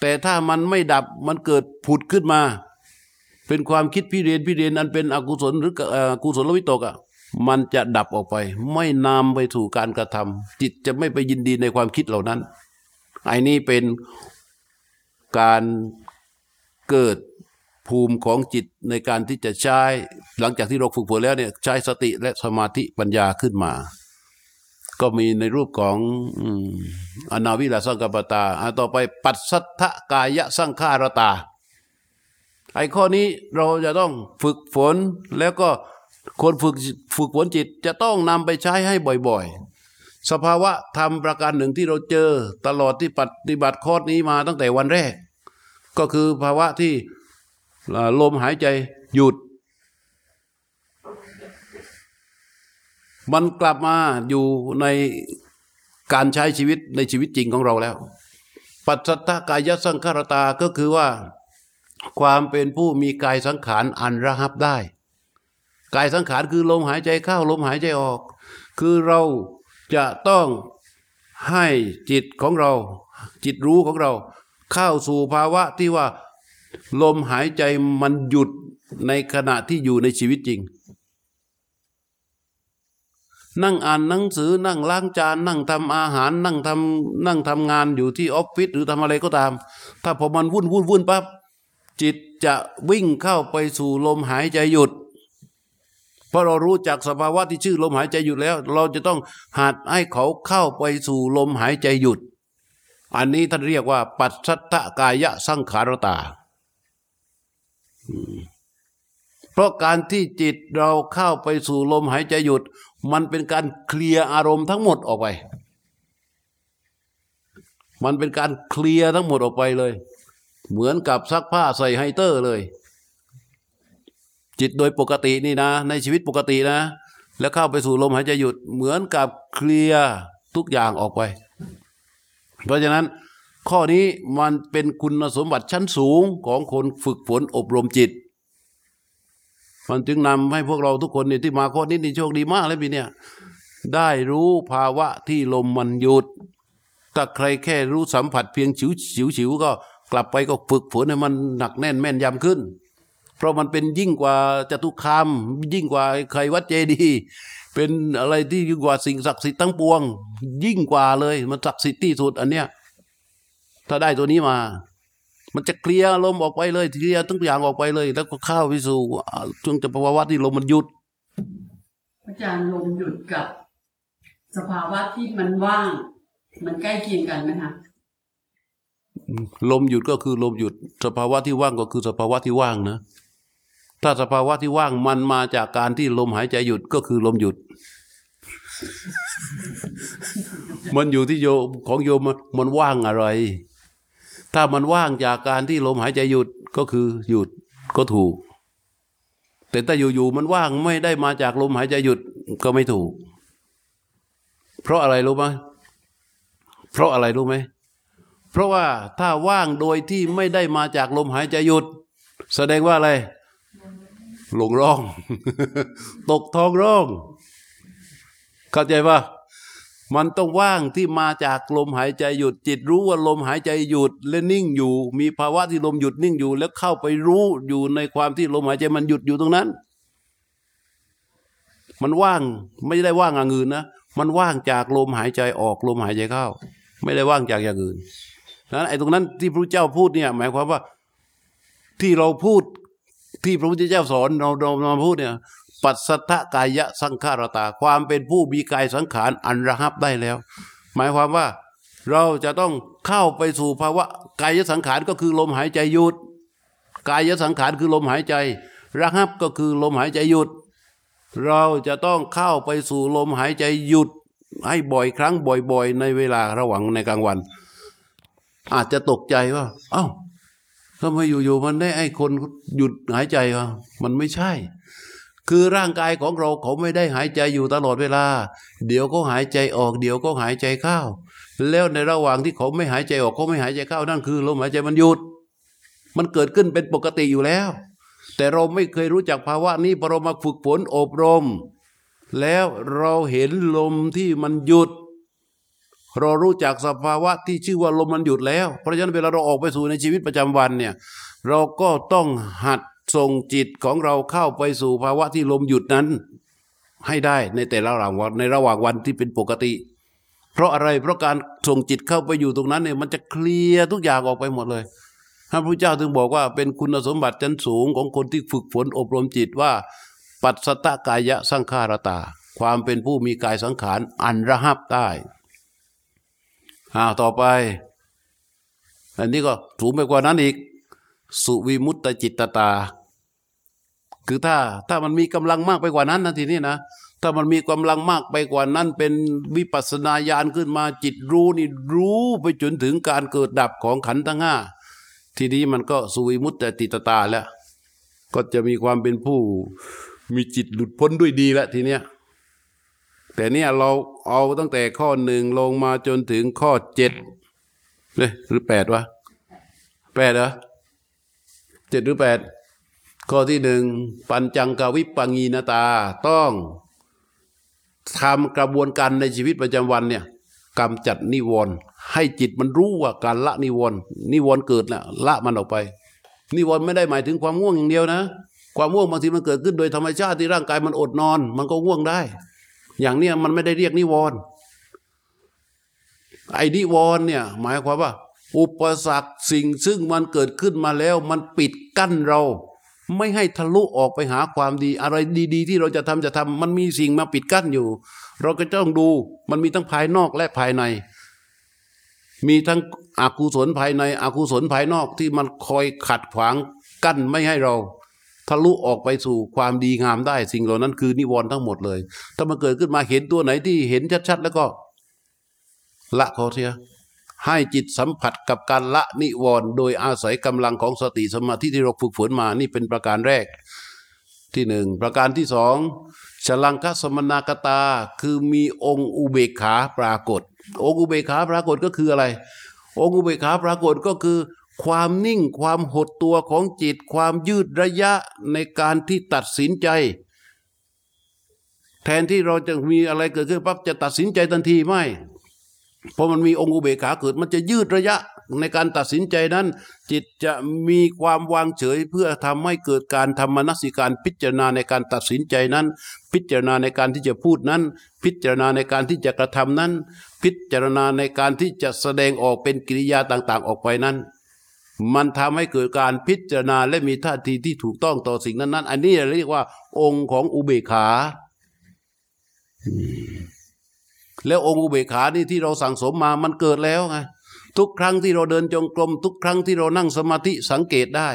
แต่ถ้ามันไม่ดับมันเกิดผุดขึ้นมา เป็นความคิดพิเรนพิเรนอันเป็นอกุศลหรืออกุศลวิตกอะมันจะดับออกไป ไม่นำไปสู่การกระทำจิตจะไม่ไปยินดีในความคิดเหล่านั้นไอ้นี่เป็นการเกิดภูมิของจิตในการที่จะใช้ หลังจากที่เราฝึกฝนแล้วเนี่ยใช้สติและสมาธิปัญญาขึ้นมา ก็มีในรูปของอนาวิลาสังกปตาอะต่อไปปัสสัทธกายะสังขารตา ไอ้ข้อนี้เราจะต้องฝึกฝนแล้วก็คนฝึกฝึกฝนจิตจะต้องนำไปใช้ให้บ่อยๆ สภาวะธรรมประการหนึ่งที่เราเจอตลอดที่ปฏิบัติคอนี้มาตั้งแต่วันแรก ก็คือภาวะที่ลมหายใจหยุด มันกลับมาอยู่ในการใช้ชีวิตในชีวิตจริงของเราแล้ว ปัจจัตกายสังขารตาก็คือว่า ความเป็นผู้มีกายสังขารอันระหับได้ กายสังขารคือลมหายใจเข้าลมหายใจออก คือเราจะต้องให้จิตของเรา จิตรู้ของเรา เข้าสู่ภาวะที่ว่าลมหายใจมันหยุดในขณะที่อยู่ในชีวิตจริง นั่งอ่านหนังสือนั่งล้างจาน นั่งทำอาหาร นั่งทำนั่งทำงานอยู่ที่ออฟฟิศหรือทำอะไรก็ตาม ถ้าพอมันวุ่นวุ่นวุ่นปั๊บจิตจะวิ่งเข้าไปสู่ลมหายใจหยุด เพราะเรารู้จักสภาวะที่ชื่อลมหายใจหยุดแล้ว เราจะต้องหัดให้เขาเข้าไปสู่ลมหายใจหยุด อันนี้ท่านเรียกว่า ปัจสัทธกายะสังขารตา เพราะการที่จิตเราเข้าไปสู่ลมหายใจหยุด มันเป็นการเคลียร์อารมณ์ทั้งหมดออกไป มันเป็นการเคลียร์ทั้งหมดออกไปเลย เหมือนกับซักผ้าใส่ไฮเตอร์เลย จิตโดยปกตินี่นะ ในชีวิตปกตินะ แล้วเข้าไปสู่ลมหายใจหยุดเหมือนกับเคลียร์ทุกอย่างออกไป เพราะฉะนั้นข้อนี้มันเป็นคุณสมบัติชั้นสูงของคนฝึกฝนอบรมจิต มันจึงนำให้พวกเราทุกคนเนี่ยที่มาข้อนี้นี่โชคดีมากเลยพี่เนี่ยได้รู้ภาวะที่ลมมันหยุดถ้าใครแค่รู้สัมผัสเพียงฉิวฉิวฉิวก็กลับไปก็ฝึกฝนให้มันหนักแน่นแม่นยำขึ้น เพราะมันเป็นยิ่งกว่าจตุคาม ยิ่งกว่าใครวัดเจดีย์เป็นอะไรที่ยิ่งกว่าสิ่งศักดิ์สิทธิ์ทั้งปวง ยิ่งกว่าเลย มันศักดิ์สิทธิ์ที่สุดอันเนี้ยถ้าได้ตัวนี้มา มันจะเคลียร์ลมออกไปเลยเคลียร์ทุกอย่างออกไปเลย แล้วก็เข้าไปสู่อ่าช่วงจะภาวะที่ลมมันหยุด อาจารย์ลมหยุดกับ สภาวะที่มันว่าง มันใกล้เคียงกันไหมคะลมหยุดก็คือลมหยุด สภาวะที่ว่างก็คือสภาวะที่ว่างนะ ถ้าสภาวะที่ว่างมันมาจากการที่ลมหายใจหยุดก็คือลมหยุด มันอยู่ที่โยมของโยมมันมันว่างอะไร ถ้ามันว่างจากการที่ลมหายใจหยุดก็คือหยุดก็ถูก แต่ถ้าอยู่ๆมันว่างไม่ได้มาจากลมหายใจหยุดก็ไม่ถูก เพราะอะไรรู้ไหมเพราะอะไรรู้ไหมเพราะว่าถ้าว่างโดยที่ไม่ได้มาจากลมหายใจหยุด แสดงว่าอะไร หลงร่อง ตกท้องร่อง เข้าใจปะ มันต้องว่างที่มาจากลมหายใจหยุดจิตรู้ว่าลมหายใจหยุดและนิ่งอยู่ มีภาวะที่ลมหยุดนิ่งอยู่ แล้วเข้าไปรู้อยู่ในความที่ลมหายใจมันหยุดอยู่ตรงนั้น มันว่างไม่ได้ว่างอย่างอื่นนะมันว่างจากลมหายใจออกลมหายใจเข้า ไม่ได้ว่างจากอย่างอื่นนั้นไอ้ตรงนั้นที่พระเจ้าพูดเนี่ย หมายความว่าที่เราพูดที่พระพุทธเจ้าสอนเราเราเราพูดเนี่ย ปัสสัทธกายะสังขารตา ความเป็นผู้มีกายสังขารอันระหับได้แล้ว หมายความว่าเราจะต้องเข้าไปสู่ภาวะกายสังขารก็คือลมหายใจหยุด กายสังขารคือลมหายใจระหับก็คือลมหายใจหยุด เราจะต้องเข้าไปสู่ลมหายใจหยุด ให้บ่อยครั้งบ่อยๆ ในเวลาระหว่างในกลางวัน อาจจะตกใจว่าเอ้าทำไมอยู่ๆมันได้ไอ้คนหยุดหายใจวะมันไม่ใช่ คือร่างกายของเราเขาไม่ได้หายใจอยู่ตลอดเวลา เดี๋ยวก็หายใจออก เดี๋ยวก็หายใจเข้า แล้วในระหว่างที่เขาไม่หายใจออกเขาไม่หายใจเข้านั่นคือลมหายใจมันหยุด มันเกิดขึ้นเป็นปกติอยู่แล้ว แต่เราไม่เคยรู้จักภาวะนี้พอเรามาฝึกฝนอบรม แล้วเราเห็นลมที่มันหยุด เรารู้จักสภาวะที่ชื่อว่าลมมันหยุดแล้ว เพราะฉะนั้นเวลาเราออกไปสู่ในชีวิตประจำวันเนี่ยเราก็ต้องหัด ส่งจิตของเราเข้าไปสู่ภาวะที่ลมหยุดนั้น ให้ได้ในแต่ละระหว่างวันในระหว่างวันที่เป็นปกติ เพราะอะไรเพราะการส่งจิตเข้าไปอยู่ตรงนั้นเนี่ยมันจะเคลียร์ทุกอย่างออกไปหมดเลยพระพุทธเจ้าถึงบอกว่าเป็นคุณสมบัติชั้นสูงของคนที่ฝึกฝนอบรมจิตว่า ปัสสตะกายะสังขารตา ความเป็นผู้มีกายสังขารอันระหับได้อ้าวต่อไป อันนี้ก็สูงไปกว่านั้นอีก สุวิมุตตจิตตา คือถ้าถ้ามันมีกำลังมากไปกว่านั้นนะทีนี้นะ ถ้ามันมีกำลังมากไปกว่านั้น เป็นวิปัสสนาญาณขึ้นมาจิตรู้นี่รู้ไปจนถึงการเกิดดับของขันธ์ทั้งห้าทีนี้มันก็สุวิมุตตติตตาแล้ว ก็จะมีความเป็นผู้มีจิตหลุดพ้นด้วยดีแล้วทีเนี้ยแต่เนี่ยเราเอาตั้งแต่ข้อหนึ่งลงมาจนถึงข้อเจ็ดเลยหรือแปดวะแปดเหรอ เจ็ดหรือแปดข้อที่หนึ่งปัญจังกวิปปังีนตาต้องทำกระบวนการในชีวิตประจำวันเนี่ยกำจัดนิวรณ์ให้จิตมันรู้ว่าการละนิวรณ์นิวรณ์เกิดแล้วละมันออกไป นิวรณ์ไม่ได้หมายถึงความง่วงอย่างเดียวนะ ความง่วงบางทีมันเกิดขึ้นโดยธรรมชาติที่ร่างกายมันอดนอน มันก็ง่วงได้ อย่างเนี้ยมันไม่ได้เรียกนิวรณ์ไอ้นิวรณ์เนี่ย หมายความว่า อุปสรรคสิ่งซึ่งมันเกิดขึ้นมาแล้ว มันปิดกั้นเรา ไม่ให้ทะลุออกไปหาความดี อะไรดี ๆ ที่เราจะทำจะทำมันมีสิ่งมาปิดกั้นอยู่ เราก็ต้องดูมันมีทั้งภายนอกและภายใน มีทั้งอกุศลภายในอกุศลภายนอกที่มันคอยขัดขวางกั้นไม่ให้เรา ทะลุออกไปสู่ความดีงามได้ สิ่งเหล่านั้นคือนิวรณ์ทั้งหมดเลย ถ้ามันเกิดขึ้นมาเห็นตัวไหนที่เห็นชัดๆแล้วก็ ละเขาเสีย ให้จิตสัมผัสกับการละนิวรณ์โดยอาศัยกำลังของสติสมาธิที่เราฝึกฝนมานี่เป็นประการแรกที่หนึ่งประการที่สองฉลังคสมนากตาคือมีองค์อุเบกขาปรากฏ องค์อุเบกขาปรากฏก็คืออะไร องค์อุเบกขาปรากฏก็คือ ความนิ่งความหดตัวของจิต ความยืดระยะในการที่ตัดสินใจ แทนที่เราจะมีอะไรเกิดขึ้นปั๊บจะตัดสินใจทันทีไม่ พอมันมีองค์อุเบกขาเกิด มันจะยืดระยะในการตัดสินใจนั้น จิตจะมีความวางเฉยเพื่อทำให้เกิดการทำมนสิการพิจารณาในการตัดสินใจนั้น พิจารณาในการที่จะพูดนั้น พิจารณาในการที่จะกระทำนั้น พิจารณาในการที่จะแสดงออกเป็นกิริยาต่าง ๆ ออกไปนั้น มันทำให้เกิดการพิจารณาและมีท่าทีที่ถูกต้องต่อสิ่งนั้นๆ อันนี้เรียกว่า องค์ของอุเบกขา แล้วองค์อุเบกขานี่ที่เราสั่งสมมามันเกิดแล้วไงทุกครั้งที่เราเดินจงกรม ทุกครั้งที่เรานั่งสมาธิสังเกตได้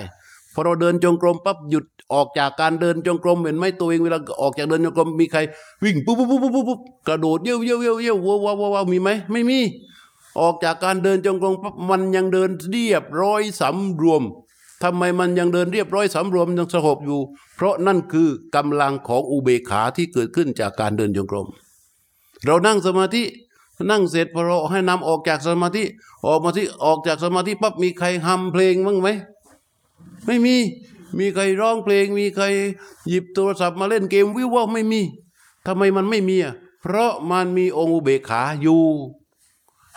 พอเราเดินจงกรมปั๊บหยุดออกจากการเดินจงกรมเห็นไหมตัวเองเวลาออกจากเดินจงกรมมีใคร วิ่งปุ๊บปุ๊บปุ๊บปุ๊บปุ๊บกระโดดเยี่ยวเยี่ยวเยี่ยวเยี่ยววัววัววัววัวมีไหมไม่มี ออกจากการเดินจงกรมปั๊บมันยังเดินเรียบร้อยสำรวมทำไมมันยังเดินเรียบร้อยสำรวมยังสงบอยู่ เพราะนั่นคือกำลังของอุเบกขาที่เกิดขึ้นจากการเดินจงกรม เรานั่งสมาธินั่งเสร็จพอเราให้นำออกจากสมาธิออกมาที่ออกจากสมาธิปั๊บมีใครฮัมเพลงบ้างไหมไม่มีมีใครร้องเพลง มีใครหยิบโทรศัพท์มาเล่นเกมวิวว่าไม่มีทำไมมันไม่มีอะเพราะมันมีองค์อุเบกขาอยู่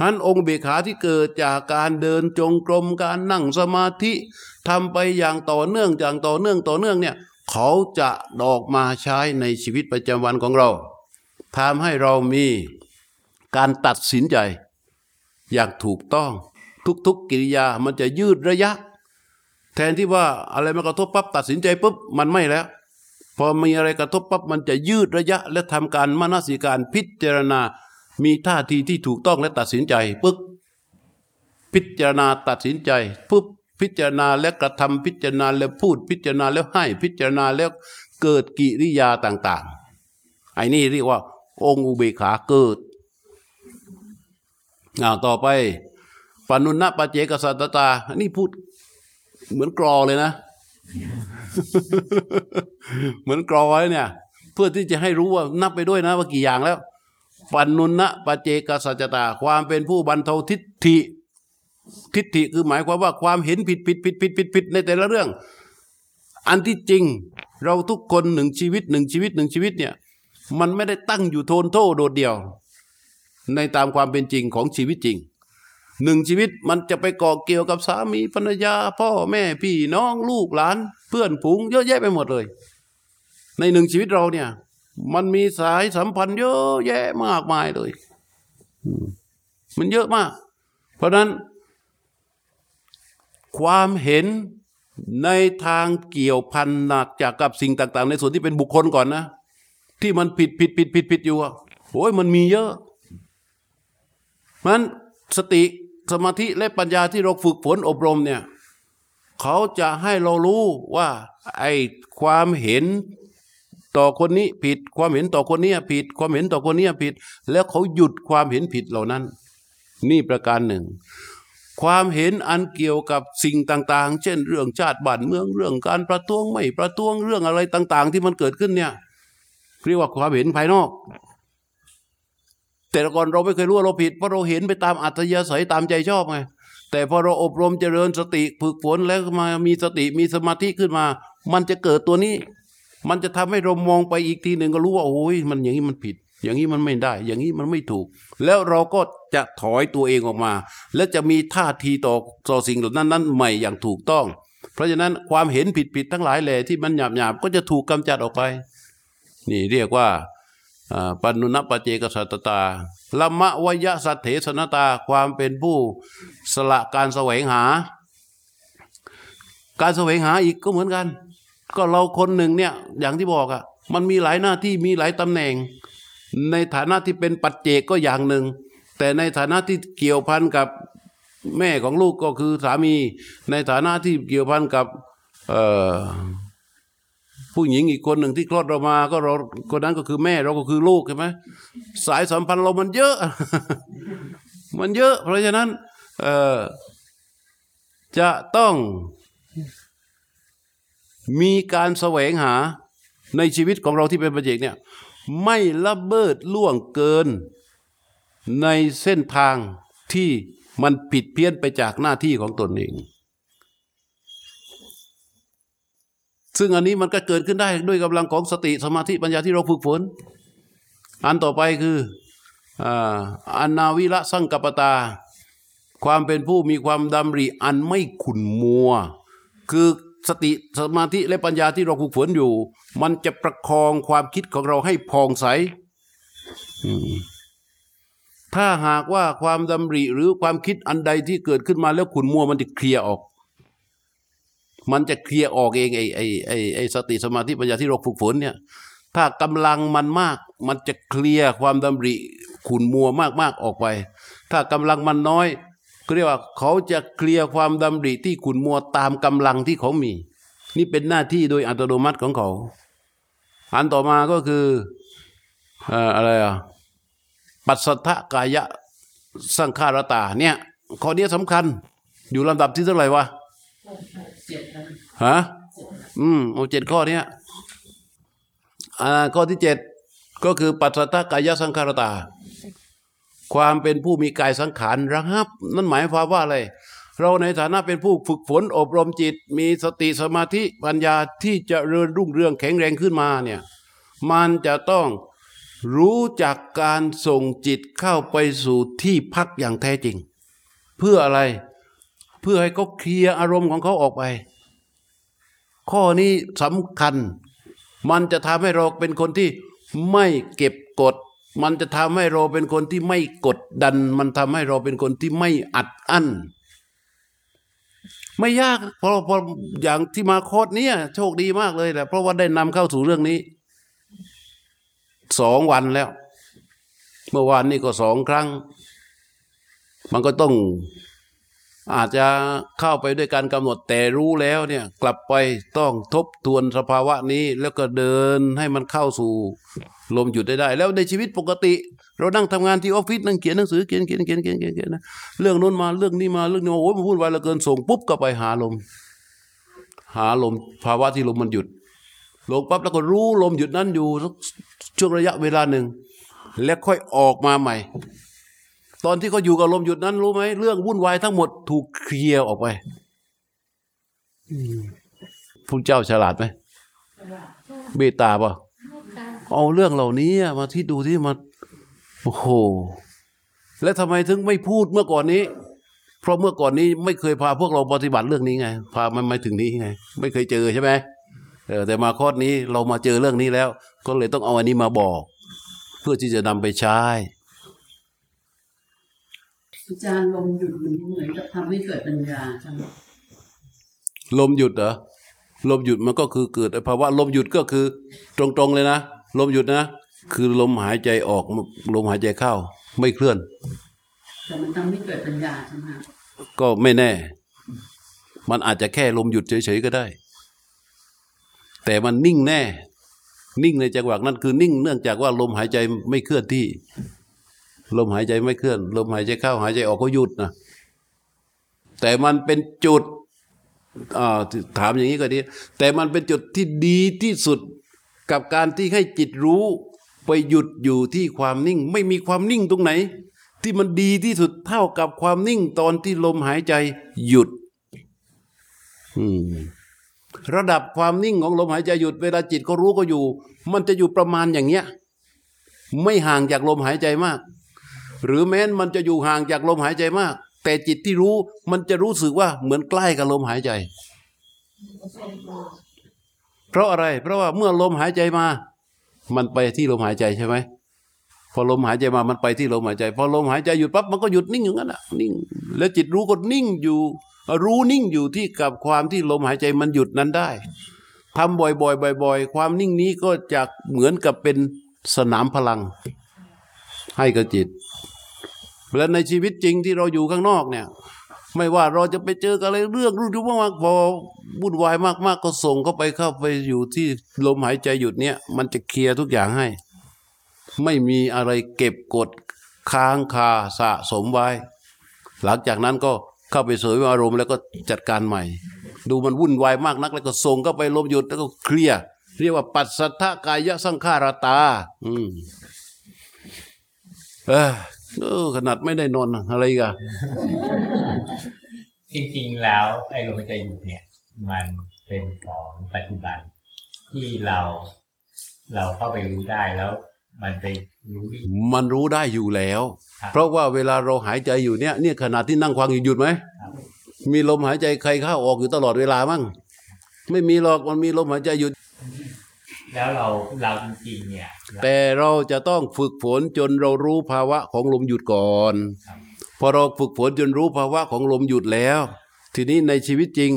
ฮันองค์เบกขาที่เกิดจากการเดินจงกรมการนั่งสมาธิทำไปอย่างต่อเนื่องอย่างต่อเนื่องต่อเนื่องเนี่ยเขาจะออกมาใช้ในชีวิตประจำวันของเรา ทำให้เรามีการตัดสินใจ อย่างถูกต้อง ทุก ๆกิริยามันจะยืดระยะ แทนที่ว่าอะไรมากระทบปั๊บตัดสินใจปุ๊บมันไม่แล้ว พอมีอะไรกระทบปั๊บมันจะยืดระยะ และทำการมนสิการพิจารณา มีท่าทีที่ถูกต้องและตัดสินใจปึ๊บพิจารณาตัดสินใจปุ๊บพิจารณาและกระทำพิจารณาแล้วพูดพิจารณาแล้วให้พิจารณาแล้วเกิดกิริยาต่าง ๆ ไอ้นี่เรียกว่า องค์อุเบกขาเกิดอ้าต่อไปปานุณะปะเจกสัตตา อันนี้พูดเหมือนกรอเลยนะ เหมือนกรอไว้เนี่ย เพื่อที่จะให้รู้ว่านับไปด้วยนะ ว่ากี่อย่างแล้วปันนุนะปะเจกสัจตา ความเป็นผู้บรรเทาทิฏฐิ ทิฏฐิคือหมายความว่าความเห็นผิดผิดผิดผิดผิดผิดในแต่ละเรื่อง อันที่จริงเราทุกคนหนึ่งชีวิตหนึ่งชีวิตหนึ่งชีวิตเนี่ย มันไม่ได้ตั้งอยู่โทนโทโดดเดี่ยว ในตามความเป็นจริงของชีวิตจริงหนึ่งชีวิตมันจะไปเกาะเกี่ยวกับสามีภรรยา พ่อแม่พี่น้องลูกหลาน เพื่อนฝูงเยอะแยะไปหมดเลย ในหนึ่งชีวิตเราเนี่ย มันมีสายสัมพันธ์เยอะแยะมากมายเลย มันเยอะมาก เพราะนั้น ความเห็นในทางเกี่ยวพันหนักจากกับสิ่งต่าง ๆ ในส่วนที่เป็นบุคคลก่อนนะ ที่มันผิดผิดผิดผิดผิดอยู่อะโอ้ยมันมีเยอะมันสติสมาธิและปัญญาที่เราฝึกฝนอบรมเนี่ยเขาจะให้เรารู้ว่า ไอ้ความเห็นต่อคนนี้ผิด ความเห็นต่อคนนี้ผิด ความเห็นต่อคนนี้ผิด แล้วเขาหยุดความเห็นผิดเหล่านั้น นี่ประการหนึ่ง ความเห็นอันเกี่ยวกับสิ่งต่าง ๆ เช่น เรื่องชาติบ้านเมืองเรื่องการประท้วงไม่ประท้วงเรื่องอะไรต่าง ๆ ที่มันเกิดขึ้นเนี่ย เรียกว่าความเห็นภายนอก แต่ก่อนเราไม่เคยรู้ว่าเราผิดเพราะเราเห็นไปตามอัตยาศัยตามใจชอบไงแต่พอเราอบรมเจริญสติฝึกฝนแล้วมามีสติมีสมาธิขึ้นมา มันจะเกิดตัวนี้ มันจะทำให้เรามองไปอีกทีหนึ่งก็รู้ว่าโอ้ยมันอย่างนี้มันผิด อย่างนี้มันไม่ได้ อย่างนี้มันไม่ถูก แล้วเราก็จะถอยตัวเองออกมา และจะมีท่าทีต่อต่อสิ่งเหล่านั้นนั้นใหม่อย่างถูกต้อง เพราะฉะนั้นความเห็นผิดผิดๆทั้งหลายแหล่ที่มันหยาบหยาบๆก็จะถูกกำจัดออกไป นี่เรียกว่าปันนุนปเจกสัตตาละมะวยะสัตเถสนตาความเป็นผู้สละการแสวงหา การแสวงหาอีกก็เหมือนกัน ก็เราคนหนึ่งเนี่ยอย่างที่บอกอะ่ะมันมีหลายหน้าที่มีหลายตำแหน่ง ในฐานะที่เป็นปัจเจกก็อย่างหนึ่ง แต่ในฐานะที่เกี่ยวพันกับแม่ของลูกก็คือสามี ในฐานะที่เกี่ยวพันกับเอ ผู้หญิงอีกคนหนึ่งที่คลอดเรามาก็เราคนนั้นก็คือแม่เราก็คือลูกใช่ไหมสายสัมพันธ์เรามันเยอะ มันเยอะ เพราะฉะนั้นเออจะต้องมีการแสวงหาในชีวิตของเราที่เป็นประเจกเนี่ยไม่ละเบิดล่วงเกินในเส้นทางที่มันผิดเพี้ยนไปจากหน้าที่ของตนเอง ซึ่งอันนี้มันก็เกิดขึ้นได้ด้วยกำลังของสติสมาธิปัญญาที่เราฝึกฝน อันต่อไปคืออ่าอนาวิระสังกปตา ความเป็นผู้มีความดำริอันไม่ขุนมัว คือสติสมาธิและปัญญาที่เราฝึกฝนอยู่ มันจะประคองความคิดของเราให้พองใสถ้าหากว่าความดำริหรือความคิดอันใดที่เกิดขึ้นมาแล้วขุนมัวมันจะเคลียร์ออก มันจะเคลียร์ออกเองไอ้ไอ้ไอ้ไอ้สติสมาธิปัญญาที่เราฝึกฝนเนี่ยถ้ากำลังมันมากมันจะเคลียร์ความดำริขุนมัวมากๆออกไป ถ้ากำลังมันน้อยเรียกว่าเขาจะเคลียร์ความดำริที่ขุนมัวตามกำลังที่เขามี นี่เป็นหน้าที่โดยอัตโนมัติของเขา อันต่อมาก็คือเอ่อะไรอะปัสสัทธกายะสังขารตาเนี่ยข้อนี้สำคัญอยู่ลำดับที่เท่าไหร่วะ ฮะอืมเอาเจ็ดข้อเนี้ยอ่าข้อที่เจ็ดก็คือปัสสัทธกายะสังขารตา ความเป็นผู้มีกายสังขารระงับ นั่นหมายความว่าอะไร เราในฐานะเป็นผู้ฝึกฝนอบรมจิต มีสติสมาธิปัญญาที่จะเริญรุ่งเรืองแข็งแรงขึ้นมาเนี่ยมันจะต้องรู้จักการส่งจิตเข้าไปสู่ที่พักอย่างแท้จริง เพื่ออะไร เพื่อให้เขาเคลียร์อารมณ์ของเขาออกไป ข้อนี้สำคัญ มันจะทำให้เราเป็นคนที่ไม่เก็บกด มันจะทำให้เราเป็นคนที่ไม่กดดัน มันทำให้เราเป็นคนที่ไม่อัดอั้นไม่ยากเพราะเพราะอย่างที่มาโคดเนี้ยโชคดีมากเลยแหละเพราะว่าได้นำเข้าสู่เรื่องนี้สองวันแล้ว เมื่อวานนี้ก็สองครั้ง มันก็ต้อง อาจจะเข้าไปด้วยการกำหนดแต่รู้แล้วเนี่ยกลับไปต้องทบทวนสภาวะนี้แล้วก็เดินให้มันเข้าสู่ลมหยุดได้ได้ แล้วในชีวิตปกติ เรานั่งทำงานที่ออฟฟิศนั่งเขียนหนังสือเขียนเขียนเขียนเขียนเขียนเขียนนะเรื่องโน้นมาเรื่องนี้มาเรื่องนี้มาโอ้ยมันวุ่นวเหลือเกินส่งปุ๊บก็ไปหาลม หาลมภาวะที่ลมมันหยุดลงปั๊บแล้วก็รู้ลมหยุดนั้นอยู่ช่วงระยะเวลาหนึ่งแล้วค่อยออกมาใหม่ ตอนที่เขาอยู่กับลมหยุดนั้นรู้ไหมเรื่องวุ่นวายทั้งหมดถูกเคลียร์ออกไปพระเจ้าฉลาดไหมเบตตาป่ะเอาเรื่องเหล่านี้มาที่ดูที่มาโอ้โหแล้วทำไมถึงไม่พูดเมื่อก่อนนี้ เพราะเมื่อก่อนนี้ไม่เคยพาพวกเราปฏิบัติเรื่องนี้ไง พามันมาถึงนี้ไง ไม่เคยเจอใช่ไหมเออแต่มาคอดนี้เรามาเจอเรื่องนี้แล้ว ก็เลยต้องเอาอันนี้มาบอก เพื่อที่จะนำไปใช้ อาจารย์ลมหยุดมันเหมือนกับทำให้เกิดปัญญาใช่ไหมลมหยุดเหรอลมหยุดมันก็คือเกิดภาวะลมหยุดก็คือ ตรงๆเลยนะลมหยุดนะคือลมหายใจออกลมหายใจเข้า ไม่เคลื่อนแต่มันทำให้เกิดปัญญาใช่ไหมก็ไม่แน่ มันอาจจะแค่ลมหยุดเฉยๆก็ได้ แต่มันนิ่งแน่ นิ่งในจังหวะนั้นคือนิ่งเนื่องจากว่าลมหายใจไม่เคลื่อนที่ ลมหายใจไม่เคลื่อน ลมหายใจเข้าหายใจออกก็หยุดนะแต่มันเป็นจุดถามอย่างนี้ก็ดี แต่มันเป็นจุดที่ดีที่สุดกับการที่ให้จิตรู้ไปหยุดอยู่ที่ความนิ่ง ไม่มีความนิ่งตรงไหน ที่มันดีที่สุดเท่ากับความนิ่งตอนที่ลมหายใจหยุดระดับความนิ่งของลมหายใจหยุดเวลาจิตเขารู้ก็อยู่ มันจะอยู่ประมาณอย่างเงี้ย ไม่ห่างจากลมหายใจมาก หรือแม้นมันจะอยู่ห่างจากลมหายใจมาก แต่จิตที่รู้มันจะรู้สึกว่าเหมือนใกล้กับลมหายใจ เพราะอะไร เพราะว่าเมื่อลมหายใจมา มันไปที่ลมหายใจใช่ไหมพอลมหายใจมามันไปที่ลมหายใจ พอลมหายใจหยุดปั๊บมันก็หยุดนิ่งอยู่งั้นอะนิ่ง แล้วจิตรู้ก็นิ่งอยู่ รู้นิ่งอยู่ที่กับความที่ลมหายใจมันหยุดนั้นได้ทำบ่อยๆบ่อย ๆ ความนิ่งนี้ก็จะเหมือนกับเป็นสนามพลัง ให้กับจิต และในชีวิตจริงที่เราอยู่ข้างนอกเนี่ย ไม่ว่าเราจะไปเจอกับอะไรเรื่องรุ่นมากๆพอวุ่นวายมากๆ ก็ส่งเข้าไปเข้าไปอยู่ที่ลมหายใจหยุดเนี่ยมันจะเคลียร์ทุกอย่างให้ ไม่มีอะไรเก็บกดค้างคาสะสมไว้ หลังจากนั้นก็เข้าไปเสวยอารมณ์แล้วก็จัดการใหม่ ดูมันวุ่นวายมากนัก แล้วก็ส่งเข้าไปลมหยุดแล้วก็เคลียร์เรียกว่าปัสสัทธกายะสังขารตา อืมเออ เออ ขนาดไม่ได้นอนอะไรอีกันจริงๆแล้ว ไอ้ลมหายใจหยุดเนี่ย มันเป็นของปฏิบัติที่เราเราเข้าไปรู้ได้แล้ว มันไปรู้วิธีมันรู้ได้อยู่แล้วครับเพราะว่าเวลาเราหายใจอยู่เนี่ยเนี่ยขณะที่นั่งฟังอยู่หยุดไหมครับมีลมหายใจใครเข้าออกอยู่ตลอดเวลามั้งไม่มีหรอกมันมีลมหายใจหยุด แล้วเราเราจริงๆเนี่ยเราแต่เราจะต้องฝึกฝนจนเรารู้ภาวะของลมหยุดก่อนครับพอเราฝึกฝนจนรู้ภาวะของลมหยุดแล้ว ทีนี้ในชีวิตจริง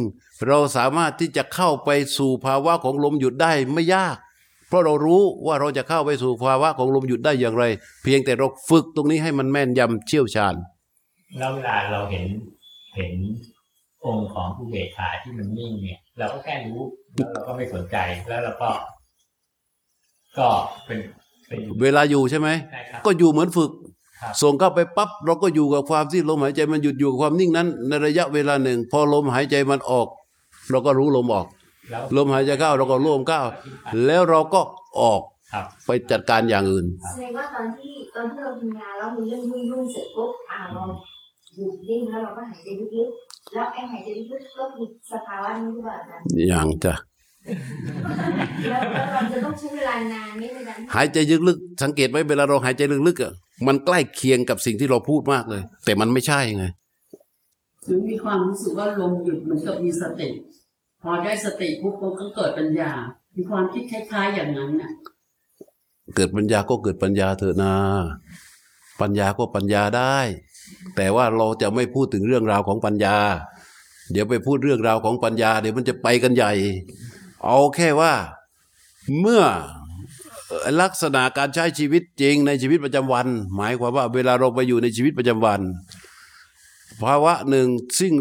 เราสามารถที่จะเข้าไปสู่ภาวะของลมหยุดได้ไม่ยาก เพราะเรารู้ว่าเราจะเข้าไปสู่ภาวะของลมหยุดได้อย่างไร เพียงแต่เราฝึกตรงนี้ให้มันแม่นยำเชี่ยวชาญแล้วเวลาเราเห็นเห็นองค์ของผู้เบกขาที่มันนิ่งเนี่ย เราก็แค่รู้แล้วเราก็ไม่สนใจแล้วเราก็ ก็เป็นเป็นอยู่เวลาอยู่ใช่ไหมใช่ครับก็อยู่เหมือนฝึกครับส่งเข้าไปปั๊บเราก็อยู่กับความที่ลมหายใจมันหยุดอยู่กับความนิ่งนั้น ในระยะเวลาหนึ่ง พอลมหายใจมันออก เราก็รู้ลมออกแล้วลมหายใจเข้าเราก็รู้ลมเข้า แล้วเราก็ออกครับไปจัดการอย่างอื่นแสดงว่าตอนที่ตอนที่เราทำงานแล้วมีเรื่องยุ่งยุ่งๆเสร็จปุ๊บอ่าเราหยุดนิ่งแล้วเราก็หายใจลึกๆแล้วไอ้หายใจลึกๆก็คือสภาวะนี้หรือเปล่าอาจารย์อย่างจะ แล้วแล้วเราจะต้องใช้เวลานานไหมในการที่หายใจลึกๆสังเกตไหมเวลาเราหายใจลึกๆอะมันใกล้เคียงกับสิ่งที่เราพูดมากเลย แต่มันไม่ใช่ไงหรือมีความรู้สึกว่าลมหยุดเหมือนกับมีสติ พอได้สติปุ๊บมันก็เกิดปัญญา มีความคิดคล้ายๆอย่างนั้นน่ะ เกิดปัญญาก็เกิดปัญญาเถอะนาปัญญาก็ปัญญาได้ แต่ว่าเราจะไม่พูดถึงเรื่องราวของปัญญา เดี๋ยวไปพูดเรื่องราวของปัญญา เดี๋ยวมันจะไปกันใหญ่ เอาแค่ว่าเมื่อลักษณะการใช้ชีวิตจริงในชีวิตประจำวัน หมายความว่าเวลาเราไปอยู่ในชีวิตประจำวัน ภาวะหนึ่งซึ่ง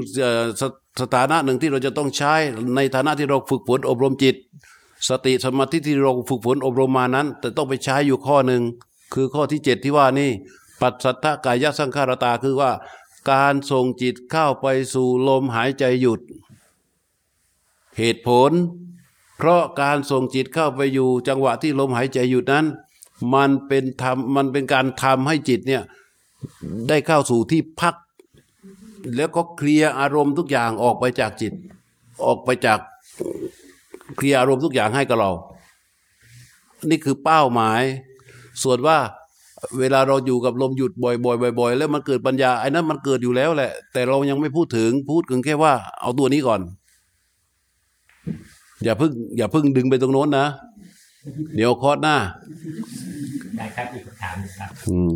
สสถานะหนึ่งที่เราจะต้องใช้ในฐานะที่เราฝึกฝนอบรมจิต สติสมาธิที่เราฝึกฝนอบรมมานั้น แต่ต้องไปใช้อยู่ข้อหนึ่งคือข้อที่เจ็ดที่ว่านี่ ปัสสัทธกายสังขารตาคือว่า การส่งจิตเข้าไปสู่ลมหายใจหยุด เหตุผล เพราะการส่งจิตเข้าไปอยู่จังหวะที่ลมหายใจหยุดนั้น มันเป็นทำมันเป็นการทำให้จิตเนี่ยได้เข้าสู่ที่พัก แล้วก็เคลียร์อารมณ์ทุกอย่างออกไปจากจิต ออกไปจากเคลียร์อารมณ์ทุกอย่างให้กับเรา นี่คือเป้าหมาย ส่วนว่าเวลาเราอยู่กับลมหยุดบ่อยๆบ่อยๆแล้วมันเกิดปัญญาไอ้นั้นมันเกิดอยู่แล้วแหละ แต่เรายังไม่พูดถึงพูดถึงแค่ว่าเอาตัวนี้ก่อน อย่าเพิ่งอย่าเพิ่งดึงไปตรงโน้นนะ เดี๋ยวคอร์สหน้า ได้ครับอีกคำถามหนึงครับ อืม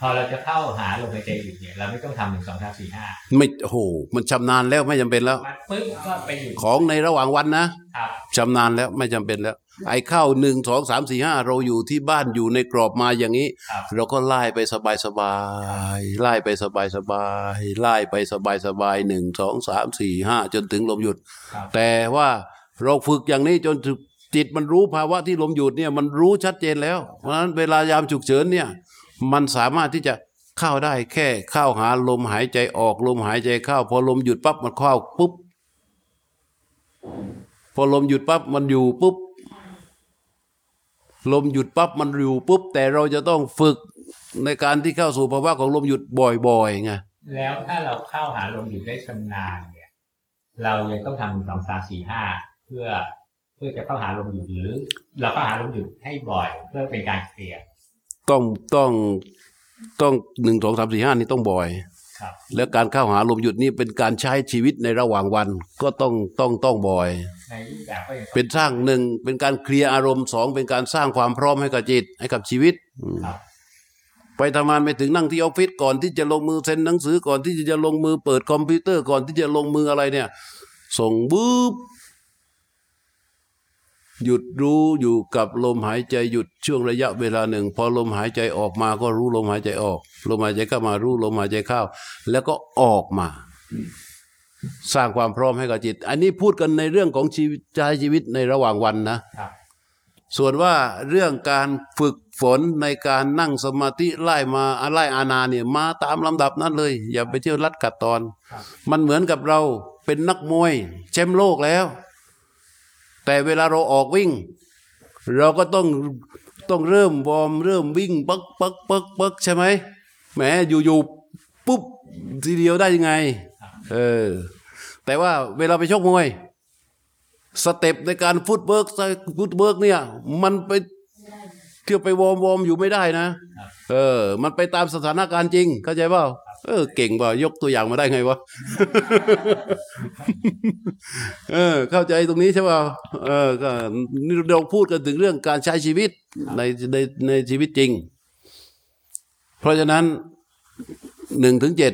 พอเราจะเข้าหาลมหายใจหยุดเนี่ย เราไม่ต้องทำหนึ่งสองสามสี่ห้าไม่โอ้โหมันชำนาญแล้วไม่จำเป็นแล้วมาปึ๊บก็ไปหยุดของในระหว่างวันนะครับ ชำนาญแล้วไม่จำเป็นแล้ว ไอ้เข้าหนึ่งสองสามสี่ห้าเราอยู่ที่บ้านอยู่ในกรอบมาอย่างนี้ครับเราก็ไล่ไปสบายสบายๆไล่ไปสบายสบายๆไล่ไปสบายสบายหนึ่งสองสามสี่ห้าจนถึงลมหยุดครับแต่ว่าเราฝึกอย่างนี้จนถึงจิตมันรู้ภาวะที่ลมหยุดเนี่ยมันรู้ชัดเจนแล้ว เพราะฉะนั้นเวลายามฉุกเฉินเนี่ยมันสามารถที่จะเข้าได้แค่เข้าหาลมหายใจออกลมหายใจเข้า พอลมหยุดปั๊บมันเข้าปุ๊บพอลมหยุดปั๊บมันอยู่ปุ๊บ ลมหยุดปั๊บมันอยู่ปุ๊บ แต่เราจะต้องฝึกในการที่เข้าสู่ภาวะของลมหยุดบ่อยๆไงแล้วถ้าเราเข้าหาลมหยุดได้ชำนาญเนี่ย เรายังต้องทำหนึ่งสองสามสี่ห้าเพื่อเพื่อจะเข้าหาลมหยุดหรือ เราเข้าหาลมหยุดให้บ่อยเพื่อเป็นการเคลียร์ต้องต้องต้องหนึ่งสองสามสี่ห้านี่ต้องบ่อยครับแล้วการเข้าหาลมหยุดนี่เป็นการใช้ชีวิตในระหว่างวันก็ต้องต้องต้องบ่อย ในรูปแบบก็ยังต้องเป็นสร้างหนึ่งเป็นการเคลียร์อารมณ์สองเป็นการสร้างความพร้อมให้กับจิตให้กับชีวิตอืมครับไปทำงานไปถึงนั่งที่ออฟฟิศก่อนที่จะลงมือเซ็นหนังสือก่อนที่จะลงมือเปิดคอมพิวเตอร์ก่อนที่จะลงมืออะไรเนี่ย ส่งบู๊บหยุดรู้อยู่กับลมหายใจหยุดช่วงระยะเวลาหนึ่ง พอลมหายใจออกมาก็รู้ลมหายใจออก ลมหายใจเข้ามารู้ลมหายใจเข้า แล้วก็ออกมา สร้างความพร้อมให้กับจิต อันนี้พูดกันในเรื่องของชีวิตใช้ชีวิตในระหว่างวันนะครับส่วนว่าเรื่องการฝึกฝนในการนั่งสมาธิไล่มาไล่อาณาเนี่ยมาตามลำดับนั้นเลย อย่าไปเที่ยวลัดกัดตอนครับมันเหมือนกับเราเป็นนักมวยแชมป์โลกแล้ว แต่เวลาเราออกวิ่ง เราก็ต้องต้องเริ่มวอร์มเริ่มวิ่งปักปักปักปักใช่ไหมแหมอยู่ๆปุ๊บทีเดียวได้ยังไง เออ แต่ว่าเวลาไปชกมวย สเต็ปในการ footwork footwork เนี่ย มันไปเที่ยวไปวอร์มวอร์มอยู่ไม่ได้นะ เออ มันไปตามสถานการณ์จริง เข้าใจเปล่าเออ เก่งเปล่ายกตัวอย่างมาได้ไงวะ เออ เข้าใจตรงนี้ใช่เปล่าเออ ก็นี่เราพูดกันถึงเรื่องการใช้ชีวิตในในในชีวิตจริง เพราะฉะนั้นหนึ่งถึงเจ็ด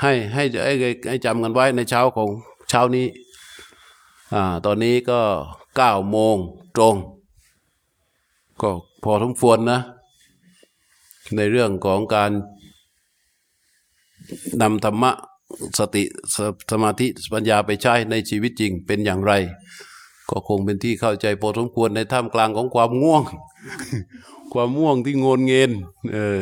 ให้ให้ให้ให้ให้จำกันไว้ในเช้าของเช้านี้อ่าตอนนี้ก็เก้าโมงตรง ก็พอสมควรนะ ในเรื่องของการนำธรรมะสติสสมาธิปัญญาไปใช้ในชีวิตจริงเป็นอย่างไร ก็คงเป็นที่เข้าใจพอสมควรในท่ามกลางของความง่วง ความง่วงที่งนเงินเออ